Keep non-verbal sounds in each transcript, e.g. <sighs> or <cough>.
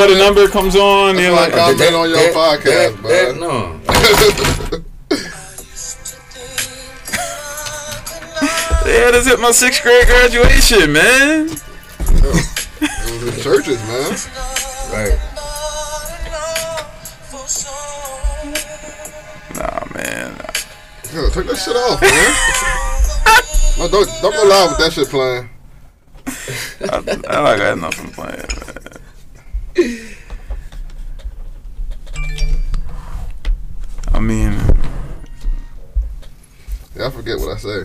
before the number comes on, That's you're like, comment on your That- podcast, that- that- no. yeah, this hit my sixth grade graduation, man. It was in churches, man. Right. Nah, man. Yo, take that shit off, man. no, don't don't go live with that shit playing. I, I like got nothing playing, man. I mean, Yeah, I forget what I say.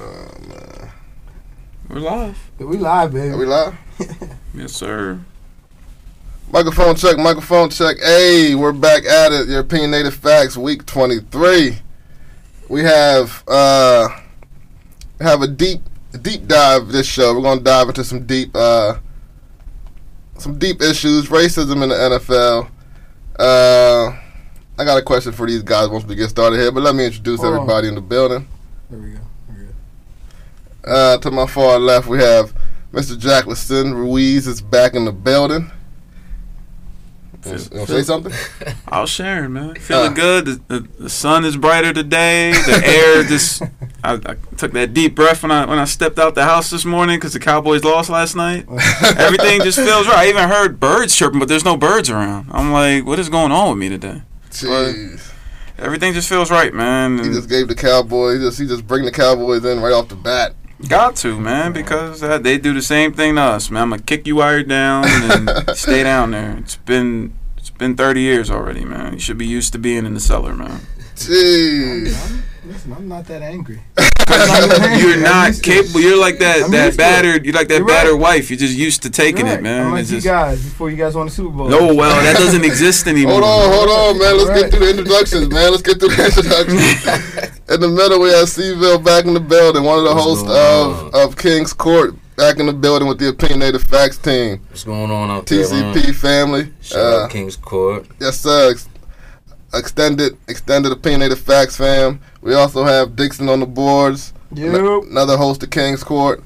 Oh man, we're live. We live, baby. are we live? <laughs> Yes, sir. Microphone check, microphone check. Hey, we're back at it. Your opinionated facts, week twenty three. We have uh have a deep deep dive this show. We're gonna dive into some deep uh some deep issues, racism in the NFL. Uh I got a question for these guys once we get started here, but let me introduce Hold on. everybody in the building. There we go. Uh, to my far left, we have Mr. Jackleston Ruiz is back in the building. You want to say something? <laughs> I was sharing, man. Feeling Uh. good. The, the, the sun is brighter today. The air just. <laughs> I, I took that deep breath when I when I stepped out the house this morning because the Cowboys lost last night. <laughs> Everything just feels right. I even heard birds chirping, but there's no birds around. I'm like, what is going on with me today? Jeez. Everything just feels right, man. He just gave the Cowboys. He just he just bring the Cowboys in right off the bat. got to, man, because uh, they do the same thing to us, man. I'm gonna kick you while you're down and <laughs> stay down there. It's been it's been 30 years already, man. You should be used to being in the cellar, man. Jeez. I'm- listen, I'm not that angry. <laughs> You're I'm not used to it. capable. You're like that I'm that used to it. battered. You're like that You're right. battered wife. You're just used to taking Right. it, man. I'm like It's you just guys before you guys won the Super Bowl. no. Well, that doesn't exist <laughs> anymore. Hold on, hold on, man. Let's get through the introductions, man. Let's get through the <laughs> introductions. in the middle, we have Seville back in the building. One of the What's hosts going of, of King's Court back in the building with the Opinionated Facts team. What's going on out there? man? TCP family. Shout Uh, out King's Court. Yes, sir. Ex- extended, extended opinionated facts, fam. We also have Dixon on the boards. Yep. N- another host of King's Court.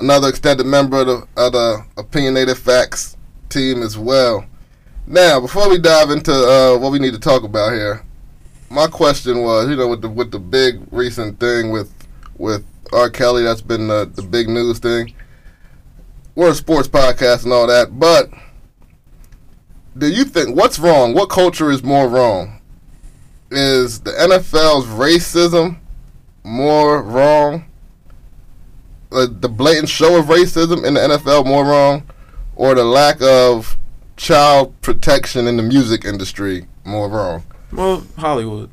Another extended member of the, of the opinionated facts team as well. Now, before we dive into uh, what we need to talk about here, my question was, you know, with the with the big recent thing with with R. Kelly, that's been the, the big news thing. We're a sports podcast and all that, but do you think what's wrong? What culture is more wrong? Is the NFL's racism more wrong? Uh, the blatant show of racism in the NFL more wrong, or the lack of child protection in the music industry more wrong? Well, Hollywood,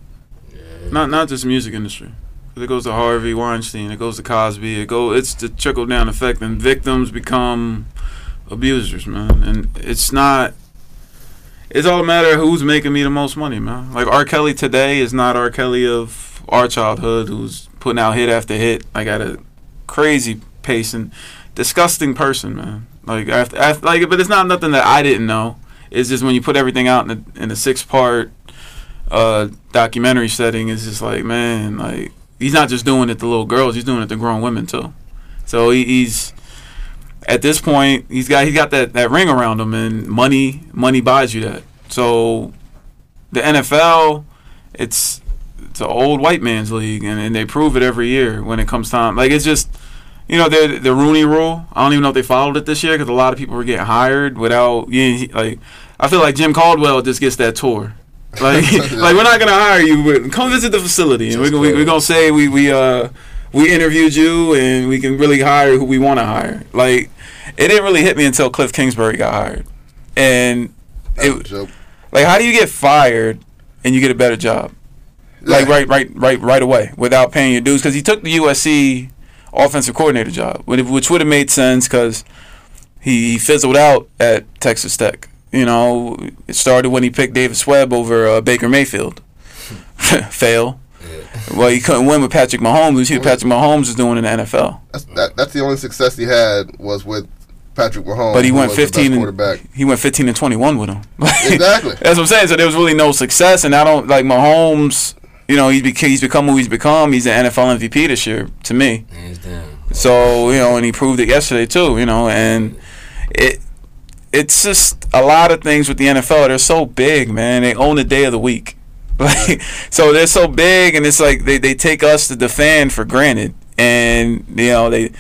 yeah. not not just music industry. It goes to Harvey Weinstein. It goes to Cosby. It go. It's the trickle down effect, and victims become abusers, man. And it's not. It's all a matter of who's making me the most money, man. Like R. Kelly today is not R. Kelly of our childhood, who's putting out hit after hit, I got a crazy pace and disgusting person, man. Like after, after like, but it's not nothing that I didn't know. It's just when you put everything out in a, in a six part uh, documentary setting, it's just like, man, like he's not just doing it to little girls, he's doing it to grown women too. So he, he's at this point, he's got he got that, that ring around him, and money money buys you that. So the NFL, it's it's an old white man's league, and, and they prove it every year when it comes time. Like it's just, you know, the the Rooney Rule. I don't even know if they followed it this year because a lot of people were getting hired without. Yeah, he- like I feel like Jim Caldwell just gets that tour. Like, <laughs> like we're not gonna hire you, but come visit the facility, and we're gonna, we're gonna say we we uh we interviewed you, and we can really hire who we want to hire. Like, it didn't really hit me until Cliff Kingsbury got hired, and it like how do you get fired and you get a better job? Like right, right, right, right away without paying your dues because he took the USC offensive coordinator job, which which would have made sense because he, he fizzled out at Texas Tech. You know, it started when he picked Davis Webb over uh, Baker Mayfield. <laughs> Fail. Well, he couldn't win with Patrick Mahomes. You see what Patrick Mahomes is doing in the NFL. That's that, that's the only success he had was with Patrick Mahomes. But he went was the best 15 and quarterback. he went 15 and 21 with him. <laughs> Exactly. That's what I'm saying. So there was really no success, and I don't like Mahomes. You know, he's become, he's become who he's become. He's the NFL MVP this year to me. Hands down. So you know, and he proved it yesterday too. You know, and it it's just a lot of things with the NFL. They're so big, man. They own the day of the week. Like, <laughs> so they're so big, and it's like they, they take us to the fan for granted, and you know they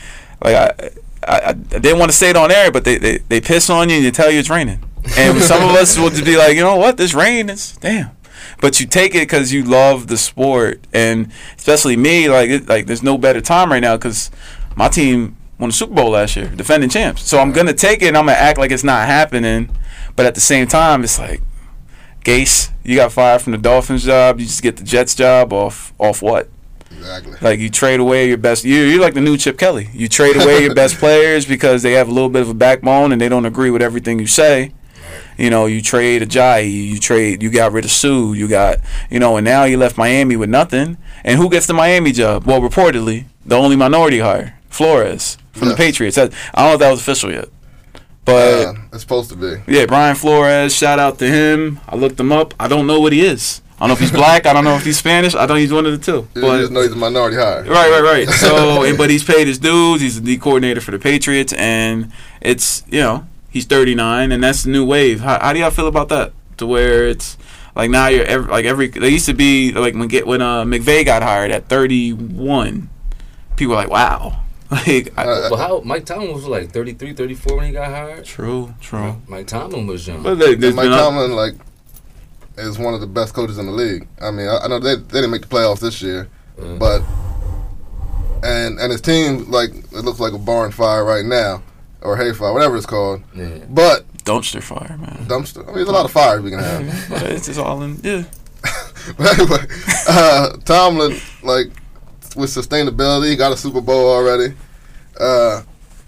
like I I, I didn't want to say it on air, but they, they, they piss on you and they tell you it's raining, and some of us will just be like, you know what, this rain is damn. But you take it because you love the sport, and especially me, like it, like there's no better time right now because my team won the Super Bowl last year, defending champs. So I'm gonna take it and I'm gonna act like it's not happening, but at the same time, it's like Gase, you got fired from the Dolphins job. You just get the Jets job off off what? Exactly. Like you trade away your best. You're, you're like the new Chip Kelly. You trade away your best <laughs> players because they have a little bit of a backbone and they don't agree with everything you say. You know, you trade a Ajayi, you trade, you got rid of Suh, you got, you know, and now you left Miami with nothing. And who gets the Miami job? Well, reportedly, the only minority hire, Flores from the Patriots. I don't know if that was official yet, but Uh, it's supposed to be. yeah, Brian Flores. Shout out to him. I looked him up. I don't know what he is. I don't know if he's black. I don't know if he's Spanish. I know he's one of the two. You But just know he's a minority hire. Right, right, right. So, <laughs> but he's paid his dues. He's the coordinator for the Patriots, and it's you know he's 39, and that's the new wave. How, how do y'all feel about that? To where it's like now you're every, like every. They used to be like when get when uh McVay got hired at 31, people were like, wow. Like, I, Uh, Well, how Mike Tomlin was like 33, 34 when he got hired. true, true. Mike Tomlin was young. But they, And there's Mike been Tomlin, like, is one of the best coaches in the league. I mean, I, I know they, they didn't make the playoffs this year, Uh, but and and his team, like, it looks like a barn fire right now, or hay fire, whatever it's called. yeah. But dumpster fire, man. dumpster. I mean, there's a lot of fires we can have. <laughs> but it's just all in. Yeah, <laughs> but anyway, <laughs> uh, Tomlin, like, with sustainability, he got a Super Bowl already. Uh,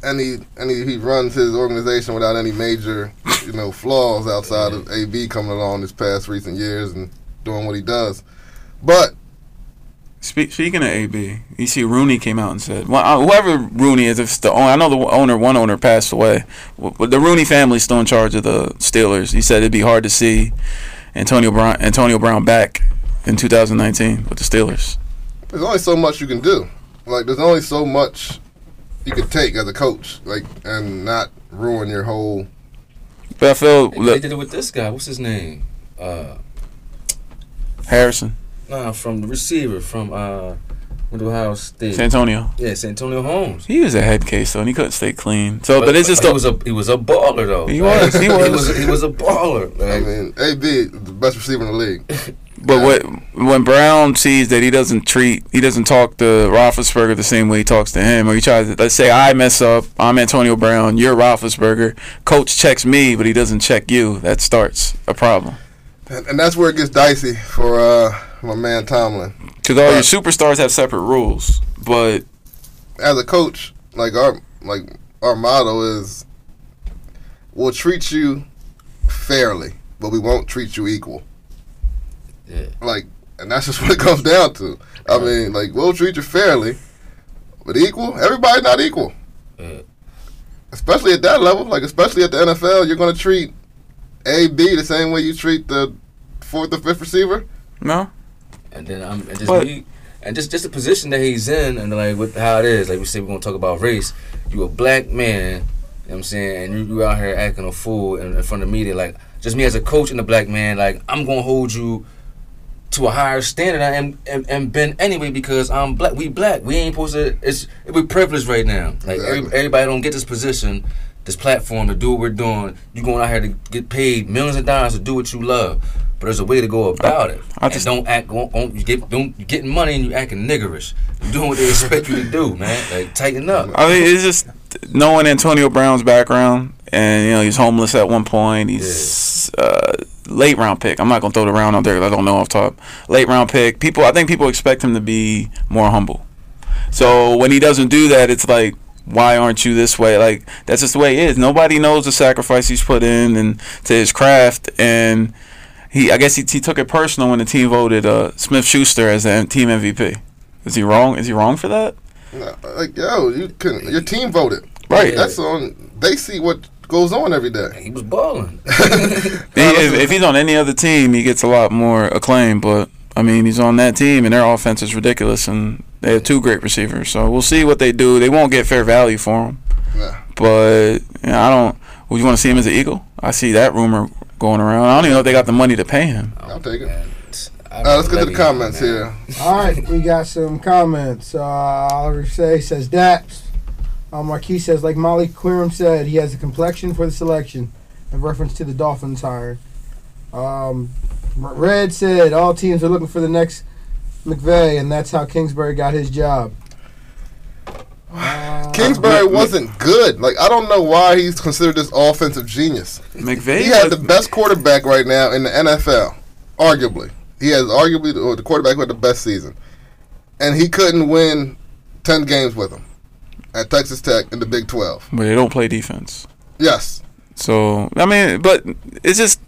and he and he, he runs his organization without any major, you know, flaws outside of AB coming along this past recent years and doing what he does. But Spe- speaking of AB, you see Rooney came out and said, well, uh, whoever Rooney is, if it's the owner, I know the owner, one owner passed away, but the Rooney family's still in charge of the Steelers. He said it'd be hard to see Antonio Brown, Antonio Brown back in 2019 with the Steelers. there's only so much you can do. Like there's only so much you could take as a coach, like and not ruin your whole. But I feel They look, did it with this guy. What's his name? Uh, Harrison, nah, from the receiver from uh, went to Ohio State. San Antonio, yeah, Santonio Holmes. he was a head case though, and he couldn't stay clean. So, but, it's just he the, was a he was a baller though. He was, he <laughs> he was. was he was a baller. I mean, AB the best receiver in the league. <laughs> But what when Brown sees that he doesn't treat, he doesn't talk to Roethlisberger the same way he talks to him, or he tries to let's say I mess up, I'm Antonio Brown, you're Roethlisberger, coach checks me, but he doesn't check you. That starts a problem And, and that's where it gets dicey for uh, my man Tomlin. because all your superstars have separate rules. But As a coach, like our like our motto is, we'll treat you fairly, but we won't treat you equal. Yeah. Like, and that's just <laughs> what it comes down to. I mean, like we'll treat you fairly, but equal. Everybody's not equal, Yeah. especially at that level. Like especially at the NFL, you're gonna treat A B the same way you treat the fourth or fifth receiver. no, And then I'm and just But- me, and just just the position that he's in, and like with how it is. Like we said, we're gonna talk about race. You a black man, you know what I'm saying, and you, you out here acting a fool in, in front of media. Like just me as a coach and a black man, like I'm gonna hold you to a higher standard I am and, and been anyway because I'm black. We black. We ain't supposed to. It's we privileged right now. Like every, everybody don't get this position, this platform to do what we're doing. You going out here to get paid millions of dollars to do what you love. But there's a way to go about it. I just- and don't act. Don't, don't you get don't you getting money and you acting niggerish. You doing what they expect you to do, man. Like tighten up. I mean it's just knowing Antonio Brown's background, and you know he's homeless at one point. He's uh, late round pick. I'm not gonna throw the round out there 'cause I don't know off top. Late round pick. People, I think people expect him to be more humble. So when he doesn't do that, it's like, why aren't you this way? Like that's just the way it is. Nobody knows the sacrifice he's put in and to his craft, and he, I guess he, he took it personal when the team voted uh, Smith Schuster as the team MVP. Is he wrong? Is he wrong for that? No, Like yo, you can your team voted. Right. That's on. They see what goes on every day. He was balling. <laughs> He, if, if he's on any other team, he gets a lot more acclaim. But I mean, he's on that team, and their offense is ridiculous, and they have two great receivers. So we'll see what they do. They won't get fair value for him, Yeah. but you know, I don't. Would you want to see him as an Eagle? I see that rumor going around. I don't even know if they got the money to pay him. I'll take it. Man, Uh, let's get to the comments here. All right, we got some comments. Uh, Oliver Say says Daps. Uh, Marquis says, like Molly Qerim said, he has a complexion for the selection, in reference to the Dolphins hire. Um, Red said all teams are looking for the next McVay, and that's how Kingsbury got his job. <sighs> Uh, Kingsbury wasn't good. Like I don't know why he's considered this offensive genius. McVay. He had the best quarterback right now in the NFL, arguably. He has arguably the, the quarterback with the best season, and he couldn't win ten games with him at Texas Tech in the Big Twelve. but they don't play defense. Yes, So I mean, but it's just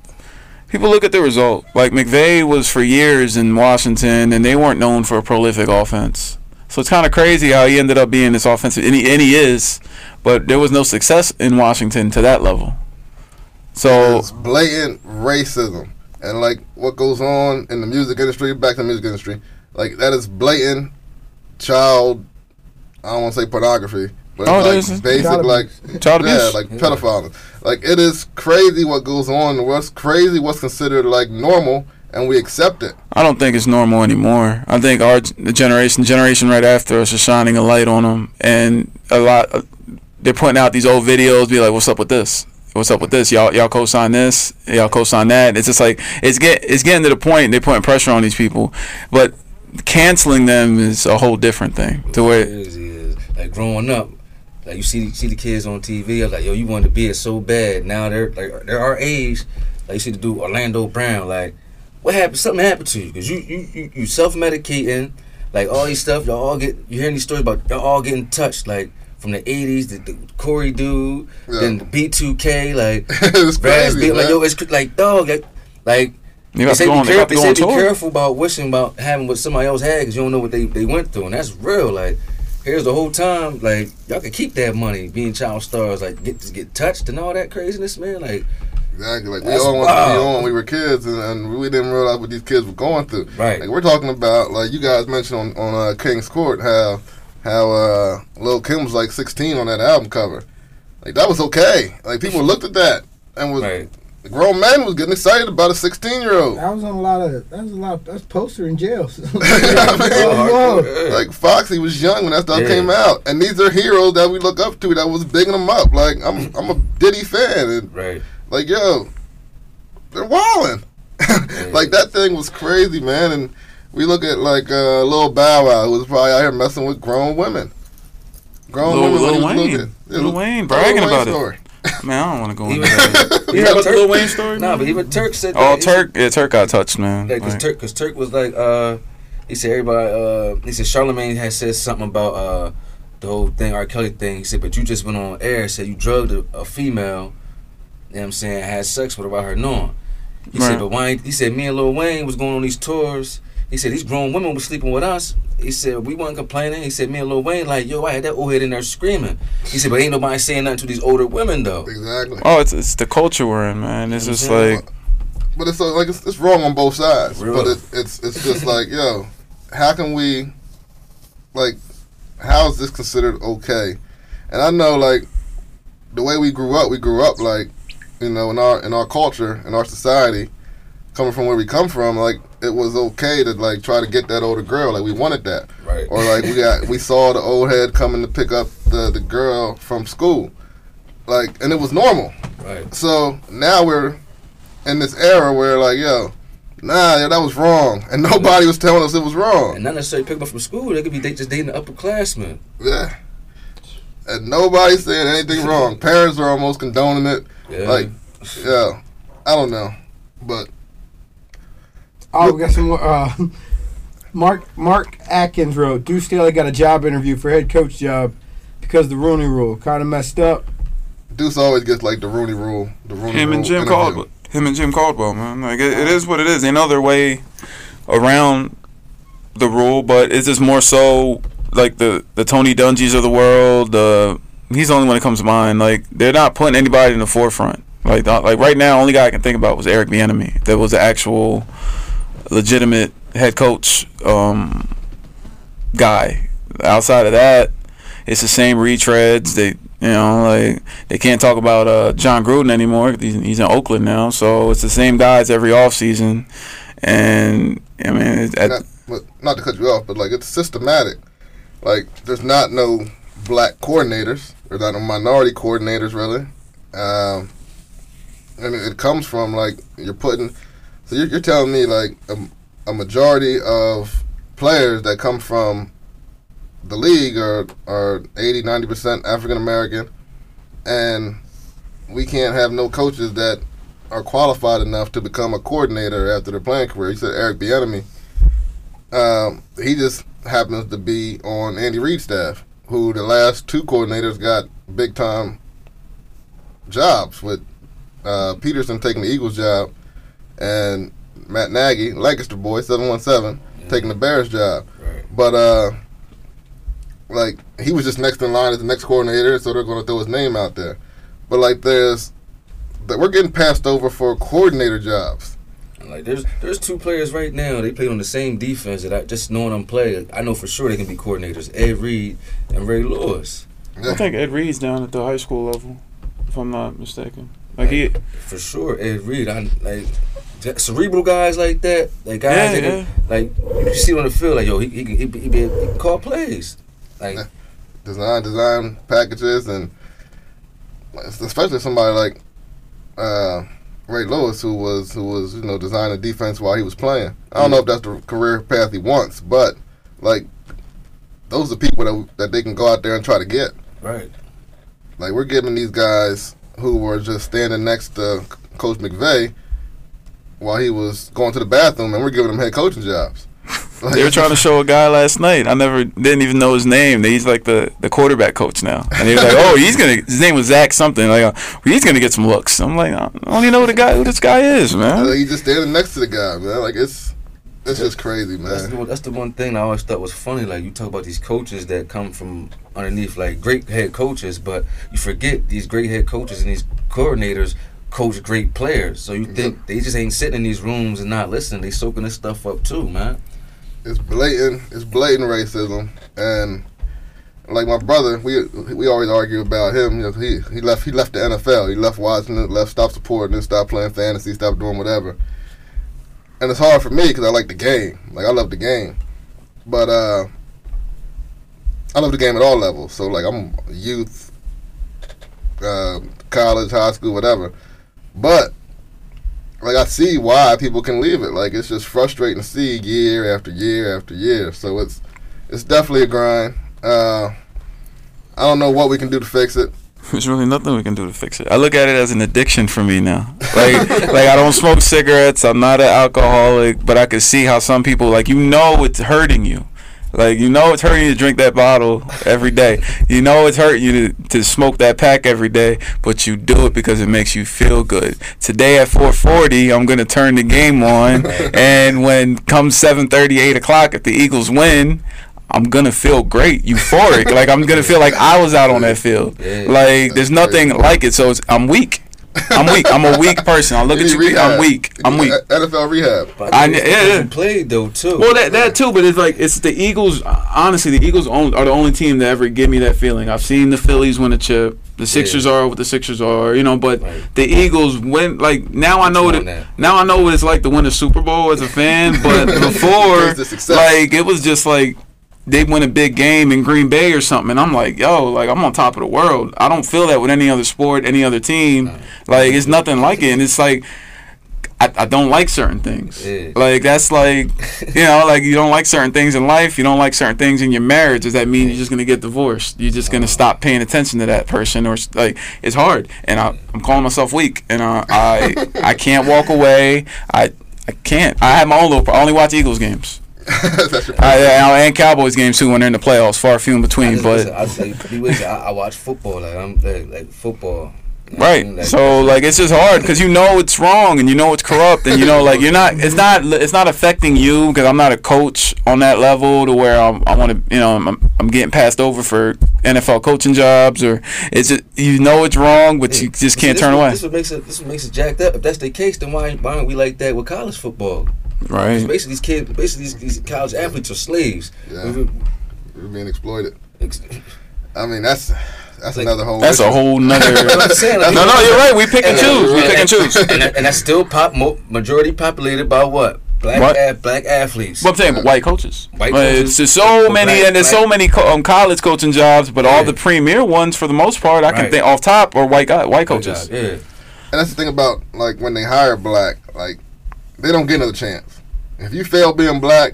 people look at the result. Like McVay was for years in Washington, and they weren't known for a prolific offense. So it's kind of crazy how he ended up being this offensive, and he, and he is, but there was no success in Washington to that level. So it's blatant racism and like what goes on in the music industry. Back to the music industry, like that is blatant child. I don't want to say pornography, but Oh, it's like is. basic Child like child yeah, abuse. like pedophiles. Like it is crazy what goes on. What's crazy? What's considered like normal, and we accept it. I don't think it's normal anymore. I think our the generation, generation right after us, is shining a light on them, and a lot. uh, They're pointing out these old videos, be like, "What's up with this? What's up with this? Y'all, y'all co-sign this? Y'all co-sign that?" It's just like it's get it's getting to the point they're putting pressure on these people, but canceling them is a whole different thing. To where crazy is like growing up, like you see see the kids on TV. I'm like, yo, you wanted to be it so bad. Now they're like they're our age. Like you see the dude Orlando Brown. Like, what happened? Something happened to you because you you you, you self medicating. Like all these stuff, y'all all get you hearing these stories about y'all all getting touched. Like from the '80s, the, the Corey dude, Yeah. then the B2K, like <laughs> it's Brad's crazy, being like man. yo, it's like dog, like like you they got to say, go be, on, they careful, got to they say be careful about wishing about having what somebody else had because you don't know what they, they went through, and that's real. Like, here's the whole time, like y'all can keep that money being child stars, like get to get touched and all that craziness, man. Like, Exactly. Like we That's all wanted to be on when we were kids, and, and we didn't realize what these kids were going through. right? Like we're talking about, like you guys mentioned on on uh, King's Court, how how uh, Lil Kim was like 16 on that album cover. Like that was okay. Like people looked at that and was right. The grown men was getting excited about a 16 year old. that was on a lot of. That was a lot. Of, that's poster in jails. Oh, Whoa. Like Foxy was young when that stuff Yeah. came out, and these are heroes that we look up to that was bigging them up. Like I'm I'm a Diddy fan, and right. like yo, they're wilding. <laughs> like that thing was crazy, man. And we look at like uh, Lil Bow Wow, who was probably out here messing with grown women. Grown Lil, women. Lil when he was Wayne, little kid. Lil Wayne Lil bragging Wayne about story. it. Man, I don't want to go into Even- that. <laughs> You You heard heard the Lil Wayne story? Nah, but even Turk said. Oh, that. Turk, yeah, Turk got touched, man. Like, cause Like, Turk, cause Turk was like, uh, he said everybody, uh, he said Charlemagne had said something about uh, the whole thing, R. Kelly thing. He said, but you just went on air, said you drugged a, a female, you know what I'm saying, had sex with her without her knowing. He Right. said, but why? He said, me and Lil Wayne was going on these tours. He said these grown women were sleeping with us. He said we weren't complaining. He said me and Lil Wayne like, yo, I had that old head in there screaming. He said, but ain't nobody saying nothing to these older women though. Exactly. oh, it's it's the culture we're in, man. It's just like But it's like it's, it's wrong on both sides. Real. But it, it's it's just like yo, how can we, like, how is this considered okay? And I know like the way we grew up, we grew up like, you know, in our in our culture, in our society, coming from where we come from, like it was okay to like try to get that older girl, like we wanted that, Right. or like we got we saw the old head coming to pick up the the girl from school, like, and it was normal. right. So now we're in this era where like, yo, nah, yeah, that was wrong, and <laughs> nobody was telling us it was wrong. And not necessarily pick up from school. They could be just dating the upperclassmen. Yeah, and nobody said anything wrong. <laughs> Parents are almost condoning it. Yeah. Like, yeah, I don't know, but Oh, we got some more. Uh, <laughs> Mark Mark Atkins wrote, Deuce Staley got a job interview for head coach job because of the Rooney Rule kind of messed up. Deuce always gets like the Rooney Rule, the Rooney him and Jim. Caldwell. Him and Jim Caldwell, man. Like it, it is what it is. Ain't no other way around the rule, but it's just more so like the the Tony Dungys of the world. The he's the only one that comes to mind. Like they're not putting anybody in the forefront. Like the- like right now, only guy I can think about was Eric Bieniemy. That was the actual legitimate head coach um, guy. Outside of that, it's the same retreads. They You know, like they can't talk about uh, Jon Gruden anymore. He's, he's in Oakland now, so it's the same guys every offseason. And I mean, at, not, not to cut you off, but like it's systematic. Like there's not no black coordinators. or not no minority coordinators really. Um, and it comes from like you're putting. So you're, you're telling me like a, a majority of players that come from the league are are 80, 90 percent African American, and we can't have no coaches that are qualified enough to become a coordinator after their playing career. You said Eric Bieniemy. Um, he just happens to be on Andy Reid's staff, who the last two coordinators got big time jobs with uh, Pederson taking the Eagles job and Matt Nagy, Lancaster boy, seven one seven, taking the Bears job. Right. But uh, like he was just next in line as the next coordinator, so they're going to throw his name out there. But like there's that we're getting passed over for coordinator jobs. Like there's there's two players right now. They play on the same defense that I just knowing them play. I know for sure they can be coordinators. Ed Reed and Ray Lewis. I think Ed Reed's down at the high school level, if I'm not mistaken. Like he, For sure, Ed Reed. I like cerebral guys like that. Like guys Yeah, that yeah. can- like you see it on the field. Like yo, he he can, he, he, be, he call plays. Like design design packages and especially somebody like uh, Ray Lewis who was who was you know designing defense while he was playing. I don't know if that's the career path he wants, but like those are people that that they can go out there and try to get. right. Like we're giving these guys who were just standing next to Coach McVay while he was going to the bathroom, and we're giving them head coaching jobs. Like, <laughs> they were trying to show a guy last night. I never didn't even know his name. He's like the, the quarterback coach now, and he was like, "Oh, he's gonna." His name was Zach something. Like, uh, he's gonna get some looks. I'm like, I don't even know who the guy who this guy is, Like, man. he just standing next to the guy, man. Like it's it's just crazy, That's the, man. that's the one thing I always thought was funny. Like you talk about these coaches that come from underneath, like great head coaches, but you forget these great head coaches and these coordinators coach great players. So you think they just ain't sitting in these rooms and not listening. They soaking this stuff up too, man. It's blatant. It's blatant racism, and like my brother, we we always argue about him. You know, he he left he left the NFL. He left watching it, left stopped supporting it, stopped playing fantasy, stopped doing whatever. And it's hard for me because I like the game. Like I love the game, but uh, I love the game at all levels. So like I'm youth, uh, college, high school, whatever. But like I see why people can leave it. Like it's just frustrating to see year after year after year. So it's it's definitely a grind. Uh, I don't know what we can do to fix it. <laughs> There's really nothing we can do to fix it. I look at it as an addiction for me now. Like, <laughs> like I don't smoke cigarettes. I'm not an alcoholic, but I can see how some people, like, you know, it's hurting you. Like, you know, it's hurting you to drink that bottle every day. You know, it's hurting you to, to smoke that pack every day, but you do it because it makes you feel good. Today at 4:40, I'm gonna turn the game on, <laughs> and when comes 7:30, 8 o'clock, if the Eagles win. I'm gonna feel great, euphoric. like I'm gonna feel like I was out on that field. Yeah. Like there's nothing like it. So it's, I'm weak. I'm weak. I'm a weak person. I look at you. rehab. I'm weak. I'm weak. NFL rehab. But I I yeah, yeah. played though too. Well, that that too, but it's like it's the Eagles. Honestly, the Eagles are the only team that ever give me that feeling. I've seen the Phillies win a chip. The Sixers Yeah. are what the Sixers are, you know. But Right. the Eagles win. Like now, I know what it, that. now I know what it's like to win a Super Bowl as a fan. But before, <laughs> It's the success. like it was just like they win a big game in Green Bay or something, and I'm like, yo, like I'm on top of the world. I don't feel that with any other sport, any other team. Like it's nothing like it, and it's like. I, I don't like certain things. Yeah. Like that's like you know, like you don't like certain things in life, you don't like certain things in your marriage. Does that mean you're just gonna get divorced? You're just gonna stop paying attention to that person, or like it's hard. And I, I'm calling myself weak, and uh, I I can't walk away. I I can't. I have my own little. I only watch Eagles games. That's <laughs> your I, I, and Cowboys games too when they're in the playoffs. Far few in between, just, but listen, I, like, be with you, I, I watch football. Like I'm like, like football. You know what I Right. mean? Like, So like it's just hard because you know it's wrong and you know it's corrupt and you know like you're not it's not it's not affecting you because I'm not a coach on that level to where I'm, I want to you know I'm, I'm getting passed over for NFL coaching jobs or it's just you know it's wrong but you just can't this turn what- away. This what makes it. This what makes it jacked up. If that's the case, then why why aren't we like that with college football? Right. Basically, these kids, basically these, these college athletes are slaves. Yeah. We're being exploited. Ex- I mean, that's That's Like, another whole. That's a whole nother. <laughs> You know saying? Like, no, no, you're right. We pick and And- choose. We and- pick and choose. and, that- and that's still pop mo- majority populated by what black What? a- black athletes. What I'm saying, but white coaches. White But coaches. It's just so But many, black- and there's so many co- um, college coaching jobs, but all the premier ones, for the most part, I can think off top are white guy, white coaches. job, Yeah, And that's the thing about like when they hire black, like they don't get another chance. If you fail being black,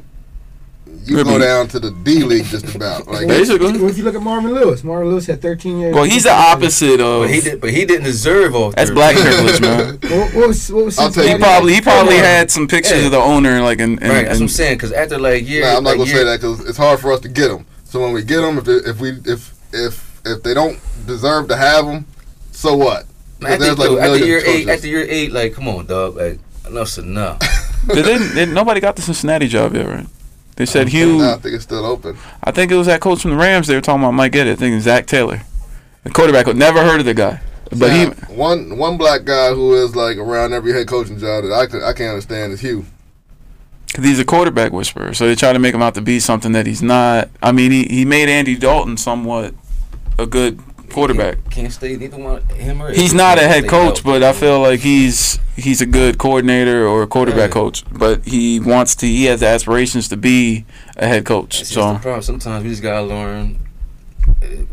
you Could go be. down to the D League just about. Like Basically. Well, if you look at Marvin Lewis, Marvin Lewis had 13 years. Well, he's the opposite of. but he did. But he didn't deserve all. That's black <laughs> privilege, man. What, what was, what was I'll tell you- He Cincinnati? probably he probably Come had some pictures Yeah. of the owner, like in, in, Right, that's what I'm saying. Because after like years, Nah, I'm not like gonna year- say that because it's hard for us to get them. So when we get them, if it, if we if if if they don't deserve to have them, so what? Man, There's after, like a dude, after million year eight, after year eight, like come on, dog, like enough's enough. They didn't, they- nobody got the Cincinnati job yet, right? They said Hue. Nah, I think it's still open. I think it was that coach from the Rams. They were talking about might get it. I think it's Zac Taylor, the quarterback. Never heard of the guy, but he. One one black guy who is like around every head coaching job that I can I can't understand is Hue. Cause he's a quarterback whisperer, so they try to make him out to be something that he's not. I mean, he, he made Andy Dalton somewhat a good quarterback. Can't, can't stay neither one him or He's not a head coach, healthy. but I feel like he's he's a good coordinator or a quarterback Yeah. coach. But he wants to. He has aspirations to be a head coach. That's the So. Sometimes we just gotta learn. eh,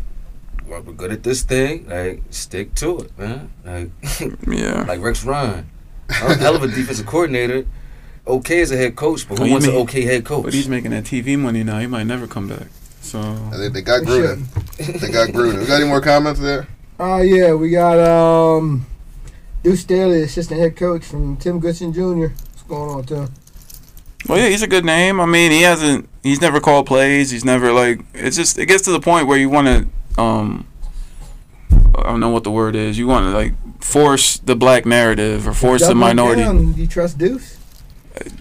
Well, we're good at this thing. Like stick to it, man. Like <laughs> yeah, like Rex Ryan, a hell of a defensive coordinator. Okay as a head coach, but Oh, who you wants an okay head coach? but he's making that TV money now. He might never come back. So And They, they got They Gruden. They got Gruden. We got any more comments there? Oh yeah, we got um, Deuce Staley, assistant head coach from Tim Goodson Jr. What's going on, Tim? Well, yeah, he's a good name. I mean, he hasn't. He's never called plays. He's never like. It's just. It gets to the point where you want to. Um. I don't know what the word is. You want to like force the black narrative or force the minority. down. You trust Deuce?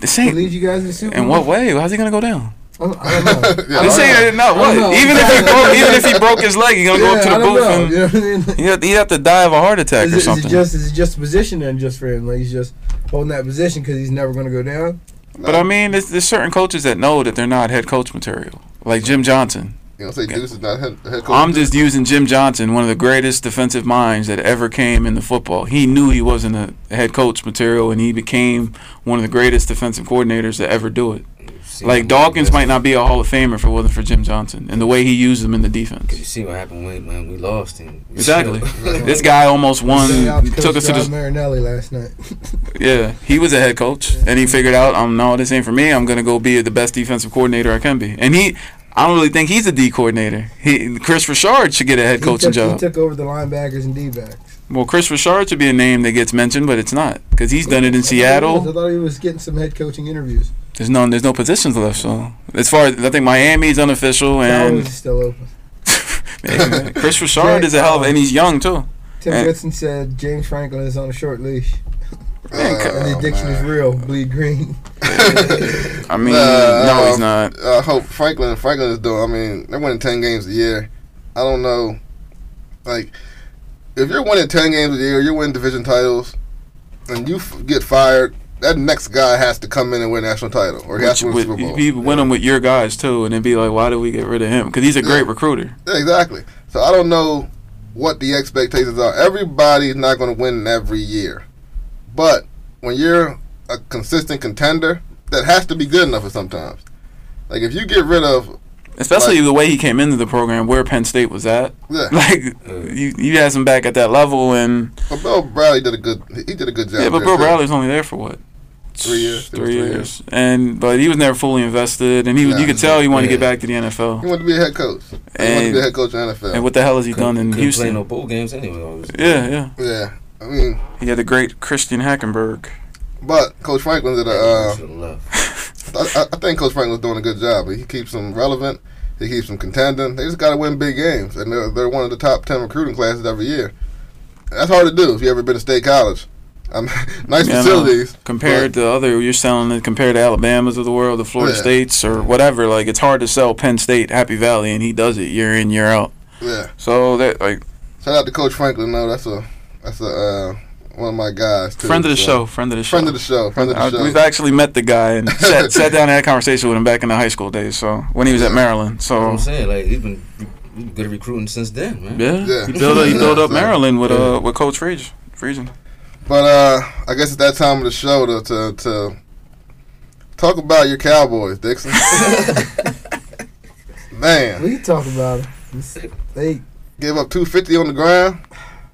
This To ain't. lead you guys to the Super In what way? How's he gonna go down? I don't, know. <laughs> Yeah, This I ain't don't know. I what. don't know. Even if he <laughs> broke, even if he broke his leg, he gonna go up to the booth know. and <laughs> You know what I mean? he have, he have to die of a heart attack Is or it something. just is it just a position then just for him? Like he's just holding that position because he's never going to go down. but I mean, there's, there's certain coaches that know that they're not head coach material, like Jim Johnson. You know, say Deuce is not head, head coach. I'm just using Jim Johnson, one of the greatest defensive minds that ever came into football. He knew he wasn't a head coach material, and he became one of the greatest defensive coordinators to ever do it. See Like Dawkins might not be a Hall of Famer if it wasn't for Jim Johnson and the way he used him in the defense. You see what happened when, when we lost him. Exactly. <laughs> this guy almost won, Shout out to took us to the Marinelli last night. <laughs> yeah. He was a head coach, and he figured out, um, no, this ain't for me. I'm gonna go be the best defensive coordinator I can be. And he, I don't really think he's a D coordinator. He, Kris Richard should get a head he, coaching took, he job. took over the linebackers and D backs. Well, Kris Richard should be a name that gets mentioned, but it's not because he's done it in Seattle. I thought he was getting some head coaching interviews. There's no, there's no positions left. So as far as I think Miami's unofficial, That and was still open. <laughs> Kris Richard is a hell of, and he's young too. Tim And- Goodson said James Franklin is on a short leash, Man, Uh, and the addiction is man. real. Bleed green. <laughs> I mean, Nah, no, he's not. I hope Franklin Franklin is doing. I mean, they're winning ten games a year. I don't know, like if you're winning ten games a year, you're winning division titles, and you f- get fired. That next guy has to come in and win a national title, or he has to win Super Bowl. you win them with your guys too, and then be like, why did we get rid of him? Because he's a great recruiter. Yeah, exactly. So I don't know what the expectations are. Everybody's not going to win every year, but when you're a consistent contender, that has to be good enough for sometimes. Like if you get rid of, Especially Like- the way he came into the program, where Penn State was at. yeah, <laughs> Like you, you had him back at that level, and but Bill Bradley did a good. He did a good job. yeah, but Bill. Bradley's only there for what? Three years. Three three years, and but he was never fully invested, and he was, Nah, you could tell he wanted to get back to the NFL. He wanted to be a head coach. He wanted to And- be a head coach in NFL. And what the hell has he Couldn't- done in couldn't play Houston? no bowl games anyway. obviously. Yeah, yeah. yeah, I mean, He had the great Christian Hackenberg. but Coach Franklin did a. Uh, <laughs> I, I think Coach Franklin's doing a good job. He keeps them relevant. He keeps them contending. They just got to win big games, and they're, they're one of the top ten recruiting classes every year. That's hard to do if you ever been to state college. Um, <laughs> nice Yeah, I know. facilities. Compared to other, you're selling it compared to Alabama's of the world, the Florida Yeah. States or whatever. Like it's hard to sell Penn State, Happy Valley, and he does it year in year out. Yeah. So that like Shout out to Coach Franklin. No, that's a that's a uh, one of my guys. Too, friend of the so- show, friend of the show. Friend of the show. Friend of the I- show. We've actually met the guy and <laughs> sat, sat down and had a conversation with him back in the high school days. So when he was at Maryland, That's what so I'm saying. Like he's been good recruiting since then, man. Yeah, Yeah. he built up, he Yeah, built up <laughs> so- Maryland with Yeah. uh with Coach Friedgen. Friedgen. But uh, I guess it's that time of the show to to, to talk about your Cowboys, Dixon. <laughs> Man, We talk about it. It's- They gave up two fifty on the ground.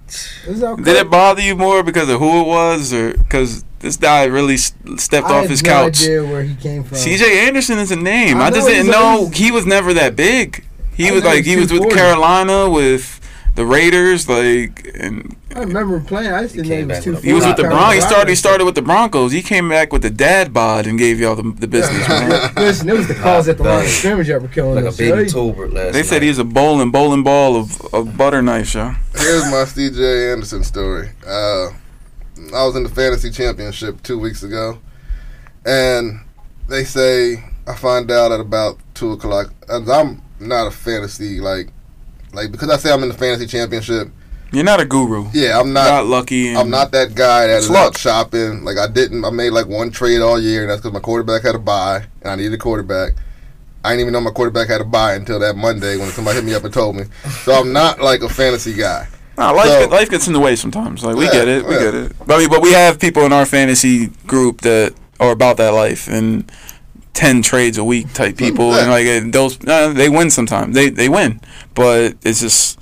this is our Did it bother you more because of who it was, or because this guy really stepped I off his no couch? idea where he came from. C.J. Anderson is a name. I I, just didn't know he was never that big. He I was like he was with Carolina with the Raiders, like and I remember him playing. I just He didn't know he came was back too. with he was with the Carolina. Broncos. He started. He started with the Broncos. He came back with the dad bod and gave y'all the, the business. Man. <laughs> Listen, it was the calls at the line of scrimmage that were killing Like a us. baby right? Tolbert last They said he's a bowling bowling ball of, of butter knife, y'all. Here's my C.J. Anderson story. Uh, I was in the fantasy championship two weeks ago, and they say I find out at about two o'clock. And I'm not a fantasy like like because I say I'm in the fantasy championship. You're not a guru. Yeah, I'm Not, not. lucky. And I'm not that guy that is Sluck. out shopping. Like I didn't. I made like one trade all year, and that's because my quarterback had a buy, and I needed a quarterback. I didn't even know my quarterback had a buy until that Monday when somebody hit me up and told me. So I'm not like a fantasy guy. Nah, life, So- life gets in the way sometimes. Like we Yeah, get it, we yeah. get it. But I mean, but we have people in our fantasy group that are about that life and ten trades a week type people, and like and those uh, they win sometimes. They they win, but it's just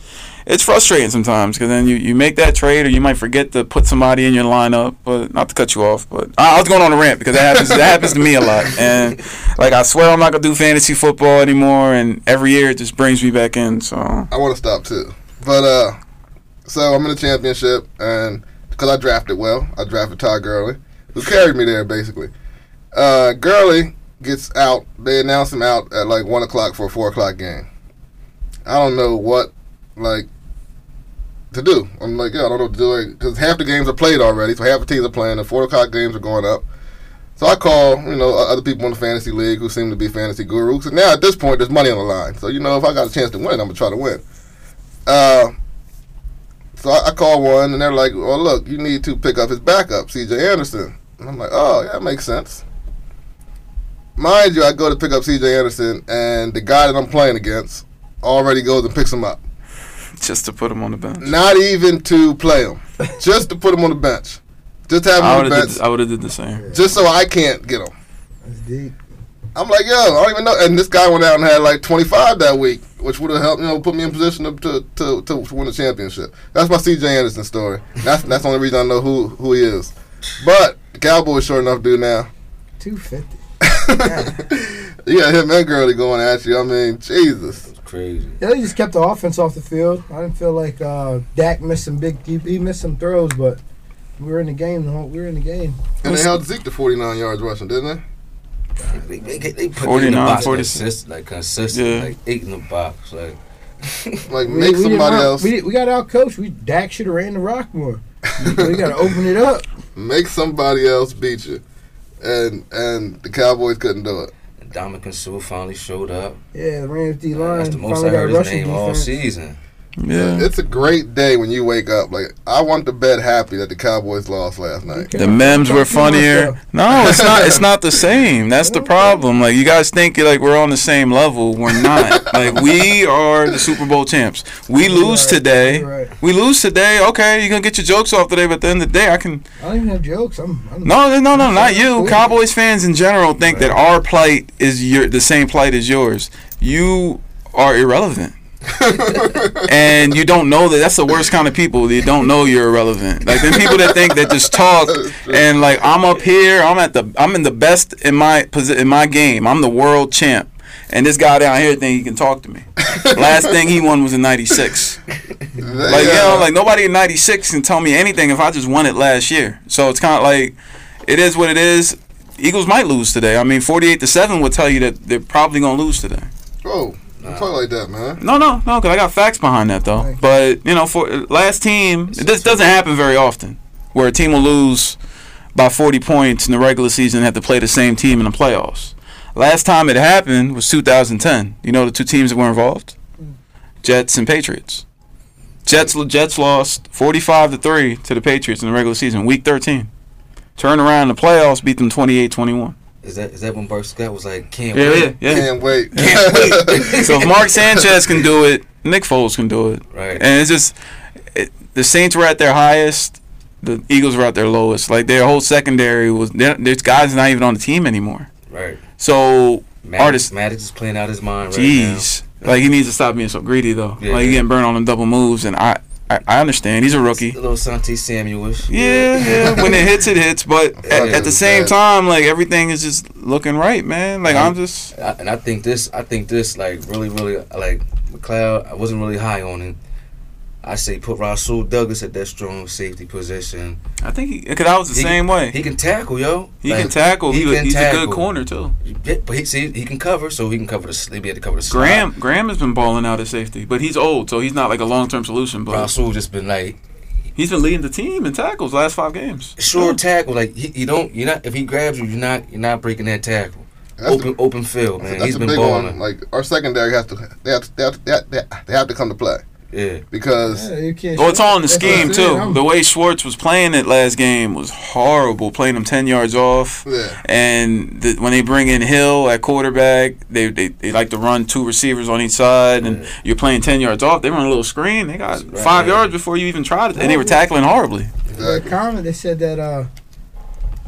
it's frustrating sometimes because then you, you make that trade or you might forget to put somebody in your lineup. But not to cut you off, but I, I was going on a rant because that happens that happens to me a lot. And like I swear I'm not gonna do fantasy football anymore. And every year it just brings me back in. So I want to stop too. But uh, so I'm in the championship, and because I drafted well, I drafted Todd Gurley, who carried me there basically. Uh, Gurley gets out. They announce him out at like one o'clock for a four o'clock game. I don't know what like to do. I'm like, yeah, I don't know what to do because half the games are played already, so half the teams are playing. The four o'clock games are going up. So I call, you know, other people in the fantasy league who seem to be fantasy gurus. And now at this point, there's money on the line. So you know, if I got a chance to win, I'm gonna try to win. Uh, so I, I call one, and they're like, "Well, look, you need to pick up his backup, C.J. Anderson." And I'm like, "Oh, yeah, that makes sense." mind you, I go to pick up CJ Anderson, and the guy that I'm playing against already goes and picks him up. Just to put him on the bench. Not even to play him. just to put him on the bench. Just have him I on the bench. Did, I would have did the same. Just so I can't get him. That's deep. I'm like, yo, I don't even know. And this guy went out and had like 25 that week, which would have helped, you know, put me in position to to, to, to win the championship. That's my C.J. Anderson story. That's that's the only reason I know who who he is. But Cowboys, short enough, dude. now. 250. <laughs> Yeah, got Hitman Gurley going at you. I mean, Jesus. Crazy. Yeah, they just kept the offense off the field. I didn't feel like uh, Dak missed some big deep. He missed some throws, but we were in the game. We were in the game. And they held Zeke to 49 yards rushing, didn't they? God, they, they, they, put 49, in the box, Like, consistent, like, yeah. like eight in the box. Like, <laughs> like we, make we somebody else. We, we got our coach. We Dak should have ran the rock more. we got to open it up. <laughs> Make somebody else beat you. And and the Cowboys couldn't do it. and Ndamukong Suh finally showed up. Yeah, the Rams D line. That's the most I heard his rushing name all season. Yeah. It's a great day when you wake up. Like I want to bed happy that the Cowboys lost last night. The memes were funnier. No, it's not. It's not the same. That's the problem. Like you guys think like we're on the same level. We're not. like we are the Super Bowl champs. We lose today. We lose today. Okay, you're gonna get your jokes off today, but at the end of the day, I can. I don't even have jokes. I'm, I'm No, no, no, not you. Cowboys fans in general think that our plight is your the same plight as yours. You are irrelevant. And you don't know that that's the worst kind of people. They don't know you're irrelevant. Like them people that think that just talk and like I'm up here, I'm at the I'm in the best in my posi- in my game. I'm the world champ. And this guy down here think he can talk to me. Last thing he won was in '96. Like you know, like nobody in '96 can tell me anything if I just won it last year. So it's kind of like it is what it is. Eagles might lose today. I mean, 48 to seven would tell you that they're probably gonna lose today. Oh, don't talk like that, man. No, no, no, because I got facts behind that though. Thank you. But you know, for last team, this doesn't happen very often, where a team will lose by 40 points in the regular season and have to play the same team in the playoffs. Last time it happened was 2010. You know the two teams that were involved, mm. Jets and Patriots. Jets Jets lost 45 to three to the Patriots in the regular season, week 13. Turned around in the playoffs, beat them 28-21. Is that is that when Bart Scott was like, can't Yeah, wait? yeah, yeah. <laughs> Can't wait. So if Mark Sanchez can do it, Nick Foles can do it. Right. And it's just it, the Saints were at their highest, the Eagles were at their lowest. Like their whole secondary was there- there's guys not even on the team anymore. right. So Maddox, Artist- Maddox is playing out his mind right jeez, like he needs to stop being so greedy though. Yeah. Like he getting burned on them double moves, and I I, I understand he's a rookie. A little Santi Samuelish. Yeah, yeah. <laughs> When it hits, it hits. But <laughs> at, Yeah, at the same bad. time, like everything is just looking right, man. Like I'm just I, and I think this, I think this, like really, really, like McLeod. I wasn't really high on him. I say put Rasul Douglas at that strong safety position. I think he, cause I was the He same way. He can tackle, yo. He Like, can tackle. He, can he's a good corner too. Yeah, but he see he can cover, so he can cover the. He be able to cover the slot. Graham Graham has been balling out at safety, but he's old, so he's not like a long term solution. But Rasul just been like he's been leading the team in tackles last five games. short tackle. Like he, you don't, you're not. If he grabs you, you're not. You're not breaking that tackle. That's open, open field, man. That's He's a been big balling. one. Like our secondary has to they have to, they have to, they have to, they have to come to play yeah, because Yeah, you can't Well, it's all in the That's what I'm scheme too. I'm- The way Schwartz was playing it last game was horrible, playing him ten yards off. yeah, And the, when they bring in Hill at quarterback, they, they they like to run two receivers on each side, and Yeah. you're playing ten yards off. They run a little screen. They got Right. five yards before you even tried it, and they were tackling horribly. The exactly. comment they said that uh,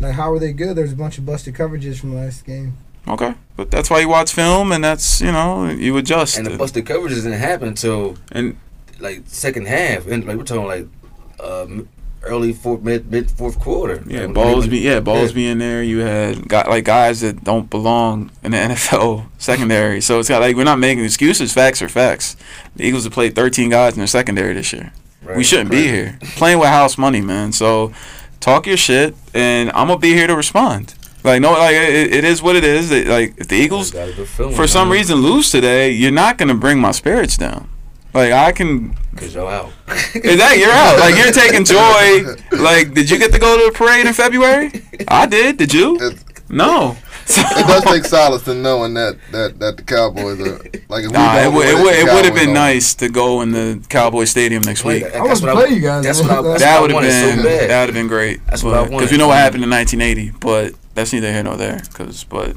like how were they good? There's a bunch of busted coverages from last game. Okay, but that's why you watch film, and that's you know you adjust. and the busted coverages didn't happen until And like second half, and like we're talking like um, early fourth, mid mid fourth quarter. yeah, Like, balls be yeah balls yeah. be in there. You had got like guys that don't belong in the <laughs> NFL secondary. So it's got like we're not making excuses. Facts are facts. The Eagles have played 13 guys in their secondary this year. Right. We shouldn't be here playing with house money, man. So talk your shit, and I'm gonna be here to respond. Like no, like it, it is what it is. It- Like if the Eagles Got a good feeling, for some man, reason lose today, you're not gonna bring my spirits down. Like I can Cause y'all out. Is that you're out? Like you're taking joy. Like, did you get to go to the parade in February? I did. Did you? It, No. So, it does take solace in knowing that that that the Cowboys are like if we nah, it would it would it would have been don't. nice to go in the Cowboy Stadium next week. I want to play you guys. That's what I. That's That would have been so that would have been great. That's what I wanted. Because wanted. we know what happened in 1980, but that's neither here nor there. Cause but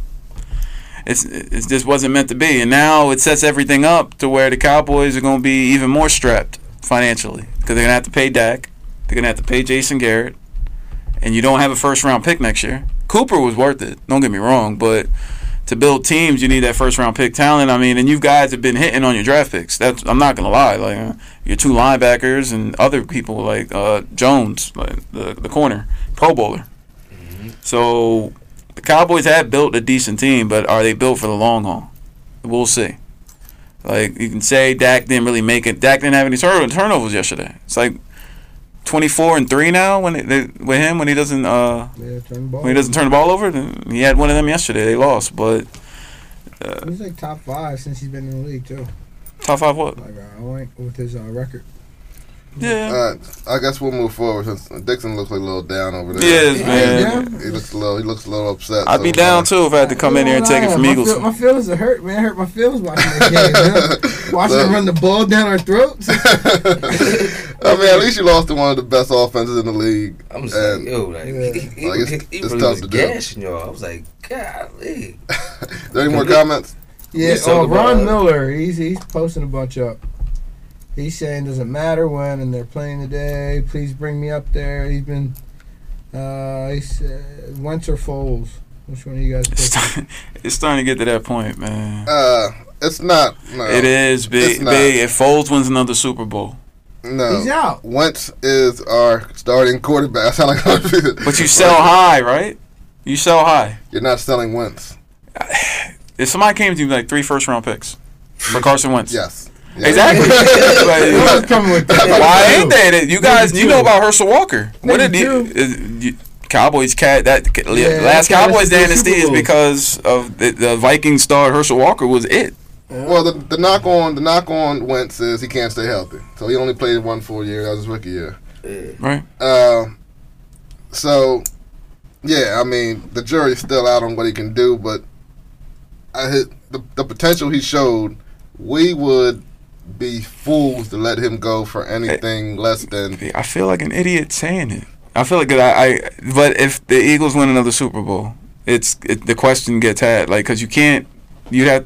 it's it just wasn't meant to be, and now it sets everything up to where the Cowboys are going to be even more strapped financially because they're going to have to pay Dak, they're going to have to pay Jason Garrett, and you don't have a first round pick next year. Cooper was worth it. Don't get me wrong, but to build teams, you need that first round pick talent. I mean, and you guys have been hitting on your draft picks. That's I'm not gonna lie. Like uh, your two linebackers and other people like uh, Jones, like the the corner, Pro Bowler. So the Cowboys have built a decent team, but are they built for the long haul? We'll see. Like you can say Dak didn't really make it. Dak didn't have any turn- turnovers yesterday. It's like 24 and three now when it, they, with him when he doesn't uh Yeah, turn the ball. when he doesn't turn the ball over. then He had one of them yesterday. They lost, but He's like top five since he's been in the league too. top five what? Like uh, with his uh, record. Yeah. All right, I guess we'll move forward since Dixon looks like a little down over there. Yes, Yeah, man. yeah. He looks a little. He looks a little upset. I'd so, be down too if I had to come in here and take it from my Eagles. Feel, my feelings are hurt, man. I hurt my feelings watching that game, man. <laughs> Watching So- them run the ball down our throats. <laughs> I mean, at least you lost to one of the best offenses in the league. I'm just And- like, yo, like, Yeah. he, he, Like, it's- he, he it's really tough to do. gashing y'all. I was like, golly. Is <laughs> there any more comments? Yeah, We oh, uh, Ron Miller, he's he's posting a bunch up. He's saying doesn't matter when and they're playing today. Please bring me up there. He's been, uh, he said Wentz or Foles. Which one are you guys It's, picking? starting, it's starting to get to that point, man. Uh, it's not. No, It is big. It's not. Big. If Foles wins another Super Bowl, No, He's out. Wentz is our starting quarterback. <laughs> I sound like but you sell high, right? You sell high. You're not selling Wentz. <sighs> If somebody came to you like three first round picks for Carson Wentz, Yes. Yes. <laughs> exactly. Who <laughs> else Like, <laughs> coming with that? why ain't they? That- You guys, you know about Herschel Walker. What did you, uh. Cowboys cat that Yeah, last that's Cowboys dynasty is because of the, the Viking star Herschel Walker was it. Well, the, the knock on the knock on Wentz is he can't stay healthy, so he only played one full year. That was his rookie year. Yeah. Right. Uh, so, yeah, I mean, the jury's still out on what he can do, but I hit the, the potential he showed. We would be fools to let him go for anything less than. I feel like an idiot saying it. I feel like I, I but if the Eagles win another Super Bowl, it's it, the question gets had like because you can't you have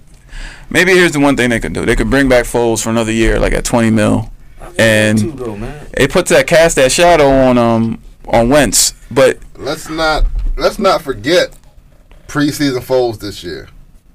maybe here's the one thing they could do they could bring back Foles for another year like at 20 mil And- too, though, man. it puts that cast that shadow on um on Wentz but Let's not let's not forget preseason Foles this year.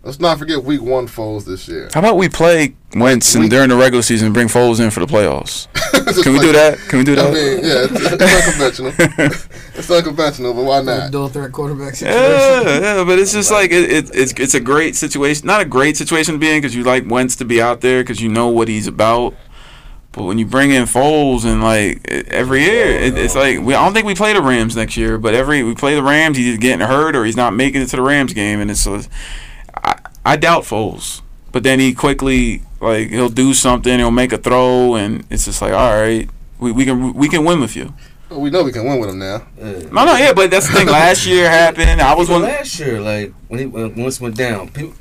Let's not forget week one Foles this year. how about we play Wentz and during the regular season bring Foles in for the playoffs <laughs> can we like- do that can we do I that mean, yeah, it's, it's unconventional. <laughs> it's unconventional, but why not? dual threat quarterback situation. Yeah, yeah, but it's just like it, it, it's it's a great situation. Not a great situation to be in because you like Wentz to be out there because you know what he's about. But when you bring in Foles and like every year, it, it's like we I don't think we play the Rams next year. But every we play the Rams, he's either getting hurt or he's not making it to the Rams game, and it's uh, I I doubt Foles. But then he quickly like he'll do something, he'll make a throw, and it's just like all right, we, we can we can win with you. Well, we know we can win with him now. Yeah. No, no, yeah, but that's the thing. Last year happened. I was one. last year, like when he when once went down, people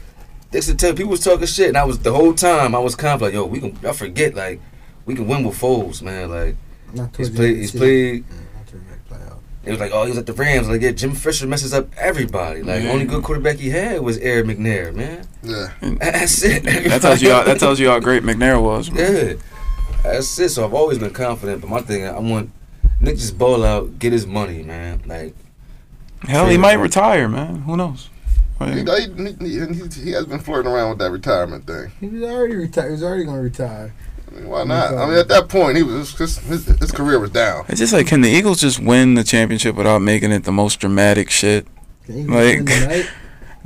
they used to tell people was talking shit, and I was the whole time I was confident. Like, yo, we can. I forget like we can win with Foles, man. Like he's towards played. He's the played. season. Yeah, not towards the playoff. It was like, oh, he was at the Rams. Like, yeah, Jim Fisher messes up everybody. Like, Yeah. only good quarterback he had was Eric McNair, man. Yeah. <laughs> That's it. That tells you how, that tells you how great McNair was. bro. Yeah, that's it. So I've always been confident, but my thing, I want Nick just bowl out, get his money, man. Like, Hell, he might retire, man. Who knows? He, Like, he, he, he, he has been flirting around with that retirement thing. He was already retired. He was already going to retire. I mean, why not? I mean, at that point, he was his, his, his career was down. it's just like, can the Eagles just win the championship without making it the most dramatic shit? Like- win? <laughs>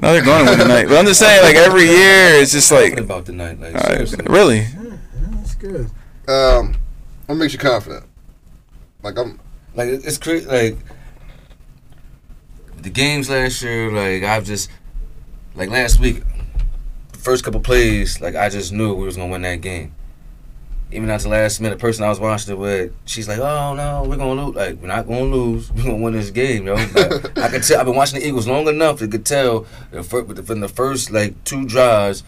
No, they're going to win tonight. But I'm just saying, like every year, it's just like, about the night, like, really? Yeah, yeah, that's good. Um, what makes you confident? Like I'm, Like it's crazy. Like the games last year, like I've just like last week, the first couple plays, like I just knew we was gonna win that game. Even at the last minute, person I was watching it with, she's like, "Oh no, we're gonna lose. Like we're not gonna lose. <laughs> We're gonna win this game, yo." I could tell. I've been watching the Eagles long enough to could tell the fir- from the first like two drives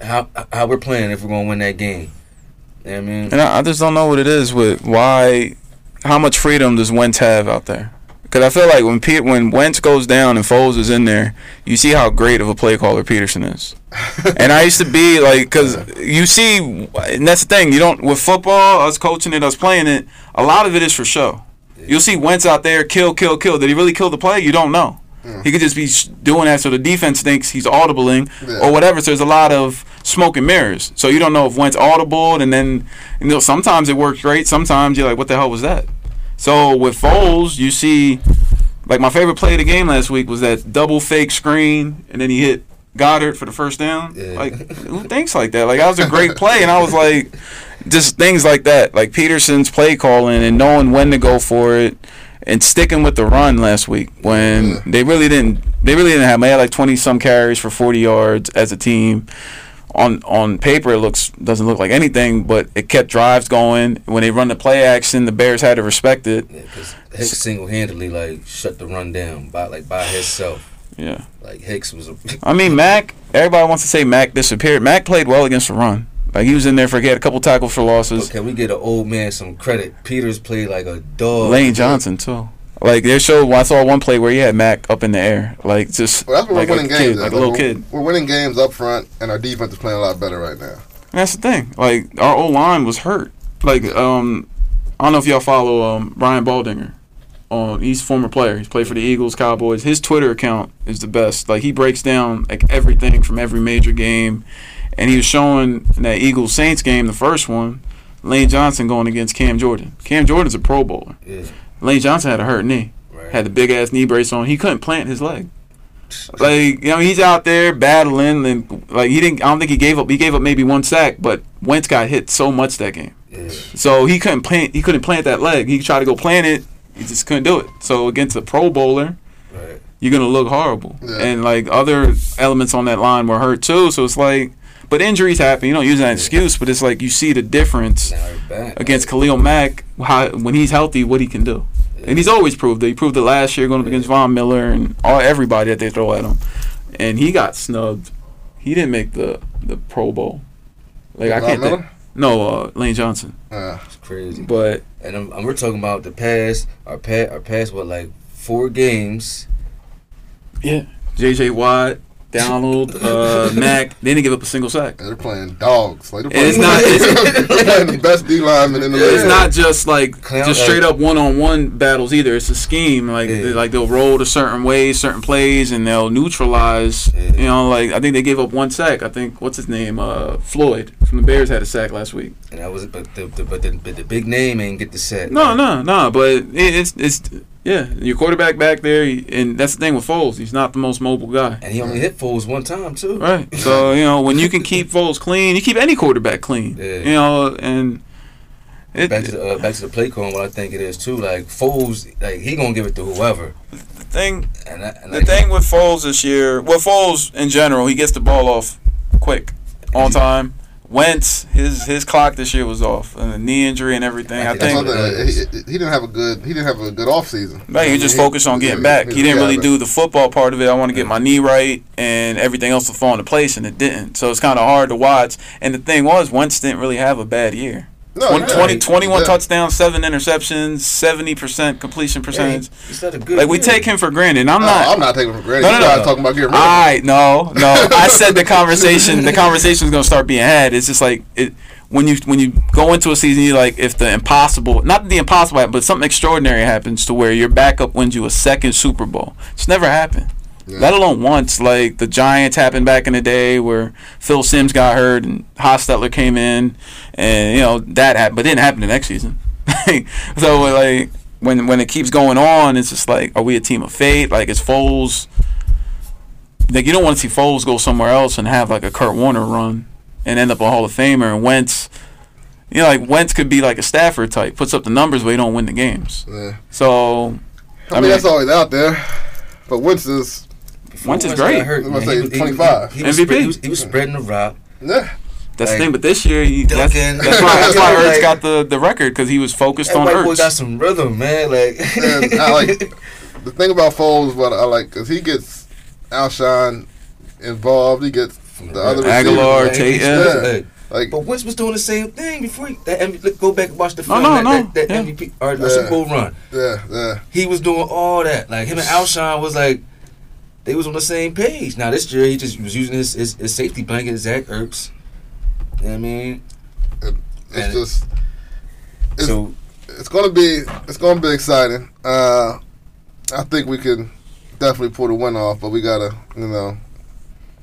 how how we're playing if we're gonna win that game. You know I mean? And I, I just don't know what it is with why, how much freedom does Wentz have out there? Because I feel like when Pete, when Wentz goes down and Foles is in there, you see how great of a play caller Pederson is. <laughs> and I used to be like, because you see, and that's the thing. You don't with football, us coaching it, us playing it. A lot of it is for show. You'll see Wentz out there, kill, kill, kill. Did he really kill the play? You don't know. Hmm. He could just be doing that so the defense thinks he's audibling Yeah. or whatever. So there's a lot of smoke and mirrors. So you don't know if Wentz audible, and then you know sometimes it works great. Sometimes you're like, what the hell was that? So with Foles, you see, like my favorite play of the game last week was that double fake screen, and then he hit Goedert for the first down. Yeah. Like who thinks like that? Like that was a great play, and I was like, just things like that, like Pederson's play calling and knowing when to go for it. And sticking with the run last week when Yeah. they really didn't, they really didn't have. They had like twenty some carries for forty yards as a team on on paper it looks doesn't look like anything, but it kept drives going. When they run the play action, the Bears had to respect it. Yeah, because Hicks single handedly like shut the run down by like by himself. Yeah, Like Hicks was a <laughs> I mean Mack. Everybody wants to say Mack disappeared. Mack played well against the run. Like he was in there for he had a couple tackles for losses. But can we get an old man some credit? Peters played like a dog. Lane Johnson too. Like they showed. Well, I saw one play where he had Mack up in the air, like just well, that's what like we're a winning kid, games. at. like a little we're, kid. We're winning games up front, and our defense is playing a lot better right now. And that's the thing. Like our old line was hurt. Like um, I don't know if y'all follow um Brian Baldinger. On he's a former player. He's played for the Eagles, Cowboys. His Twitter account is the best. Like he breaks down like everything from every major game, and he was showing in that Eagles Saints game, the first one, Lane Johnson going against Cam Jordan. Cam Jordan's a Pro Bowler. Yeah, Lane Johnson had a hurt knee. right. Had the big ass knee brace on. He couldn't plant his leg. <laughs> Like you know, he's out there battling, and like he didn't. I don't think he gave up. He gave up maybe one sack, but Wentz got hit so much that game, yeah. so he couldn't plant. He couldn't plant that leg. He tried to go plant it, he just couldn't do it. So against a Pro Bowler, Right. you're gonna look horrible. Yeah. And like other elements on that line were hurt too. So it's like, but injuries happen. You don't use that excuse, but it's like you see the difference Now we're back. against Khalil Mack, how when he's healthy, what he can do. And he's always proved it. He proved it last year going up against Von Miller and all everybody that they throw at him. And he got snubbed. He didn't make the the Pro Bowl. Like I can't think. No, uh, Lane Johnson. Uh, It's crazy. But And, um, and we're talking about the past. Our past. Our past. What like four games? yeah, J.J. Watt, Donald, uh, Mack. They didn't give up a single sack. They're playing dogs. Like they're And it's not- it's- <laughs> they're <laughs> playing the best D lineman in the league. It's not just like Clown- just straight up one on one battles either. It's a scheme. Like Yeah. they- like they'll roll to certain ways, certain plays, and they'll neutralize. Yeah. You know, like I think they gave up one sack. I think what's his name, uh, Floyd from the Bears had a sack last week. And that was it. But the, the but the but the big name ain't get the set. No, no, no. But it, it's it's yeah, your quarterback back there, and that's the thing with Foles. He's not the most mobile guy. And he only hit Foles one time too. Right. So <laughs> you know when you can keep Foles clean, you keep any quarterback clean. Yeah. You know, and it, Back to the uh, back to the play call. What I think it is too. Like Foles, like he gonna give it to whoever. the thing And, that, and The like, thing with Foles this year, well, Foles in general, he gets the ball off quick, on time. Wentz, his his clock this year was off, and the knee injury and everything. I think what something. it He, he didn't have a good. He didn't have a good off season. right, he just focused on getting back. He didn't really do the football part of it. I want to get my knee right, and everything else will fall into place, and it didn't. So it's kind of hard to watch. And the thing was, Wentz didn't really have a bad year. No, 20, he 20 21 Yeah. touchdowns, seven interceptions, seventy percent completion yeah, he- percentage. he's not a good. Like we take him for granted. I'm No, not. I'm not taking him for granted. No, No, no, no, no. talking about getting rid. I no no. <laughs> I said the conversation. The conversation is gonna start being had. It's just like it when you when you go into a season. You like if the impossible, not the impossible, but something extraordinary happens to where your backup wins you a second Super Bowl. It's never happened. Yeah. Let alone once. Like the Giants happened back in the day where Phil Simms got hurt and Hostetler came in, and you know that happened, but it didn't happen the next season. <laughs> so like when when it keeps going on, it's just like, are we a team of fate? Like it's Foles? Like you don't want to see Foles go somewhere else and have like a Kurt Warner run and end up a Hall of Famer and Wentz. You know, like Wentz could be like a Stafford type, puts up the numbers, but he don't win the games. Yeah. So I mean, mean- that's always out there. But Wentz is. Before Wentz is great. hurt, I'm say he was- he- He, was MVP. spread- he was, he was spreading the rock. Yeah. that's Like, the thing. But this year, he, that's, that's why <laughs> that's why Ertz Like- got the, the record because he was focused on white boy Ertz. got some rhythm, man. Like, And I like the thing about Foles. What I like because he gets Alshon involved. He gets the other Agholor, receivers. Tate, yeah. Like, Like But Wentz was doing the same thing before he, that MVP, look, go back and watch the No, film. no, that, no, that, that yeah. MVP or Yeah. Super Bowl run. yeah, yeah. He was doing all that. Like him and Alshon was like they was on the same page. Now this year he just was using his his, his safety blanket, Zach Ertz. You know what I mean? It's And- just It's- so it's gonna be it's gonna be exciting. Uh, I think we can definitely pull the win off, but we gotta you know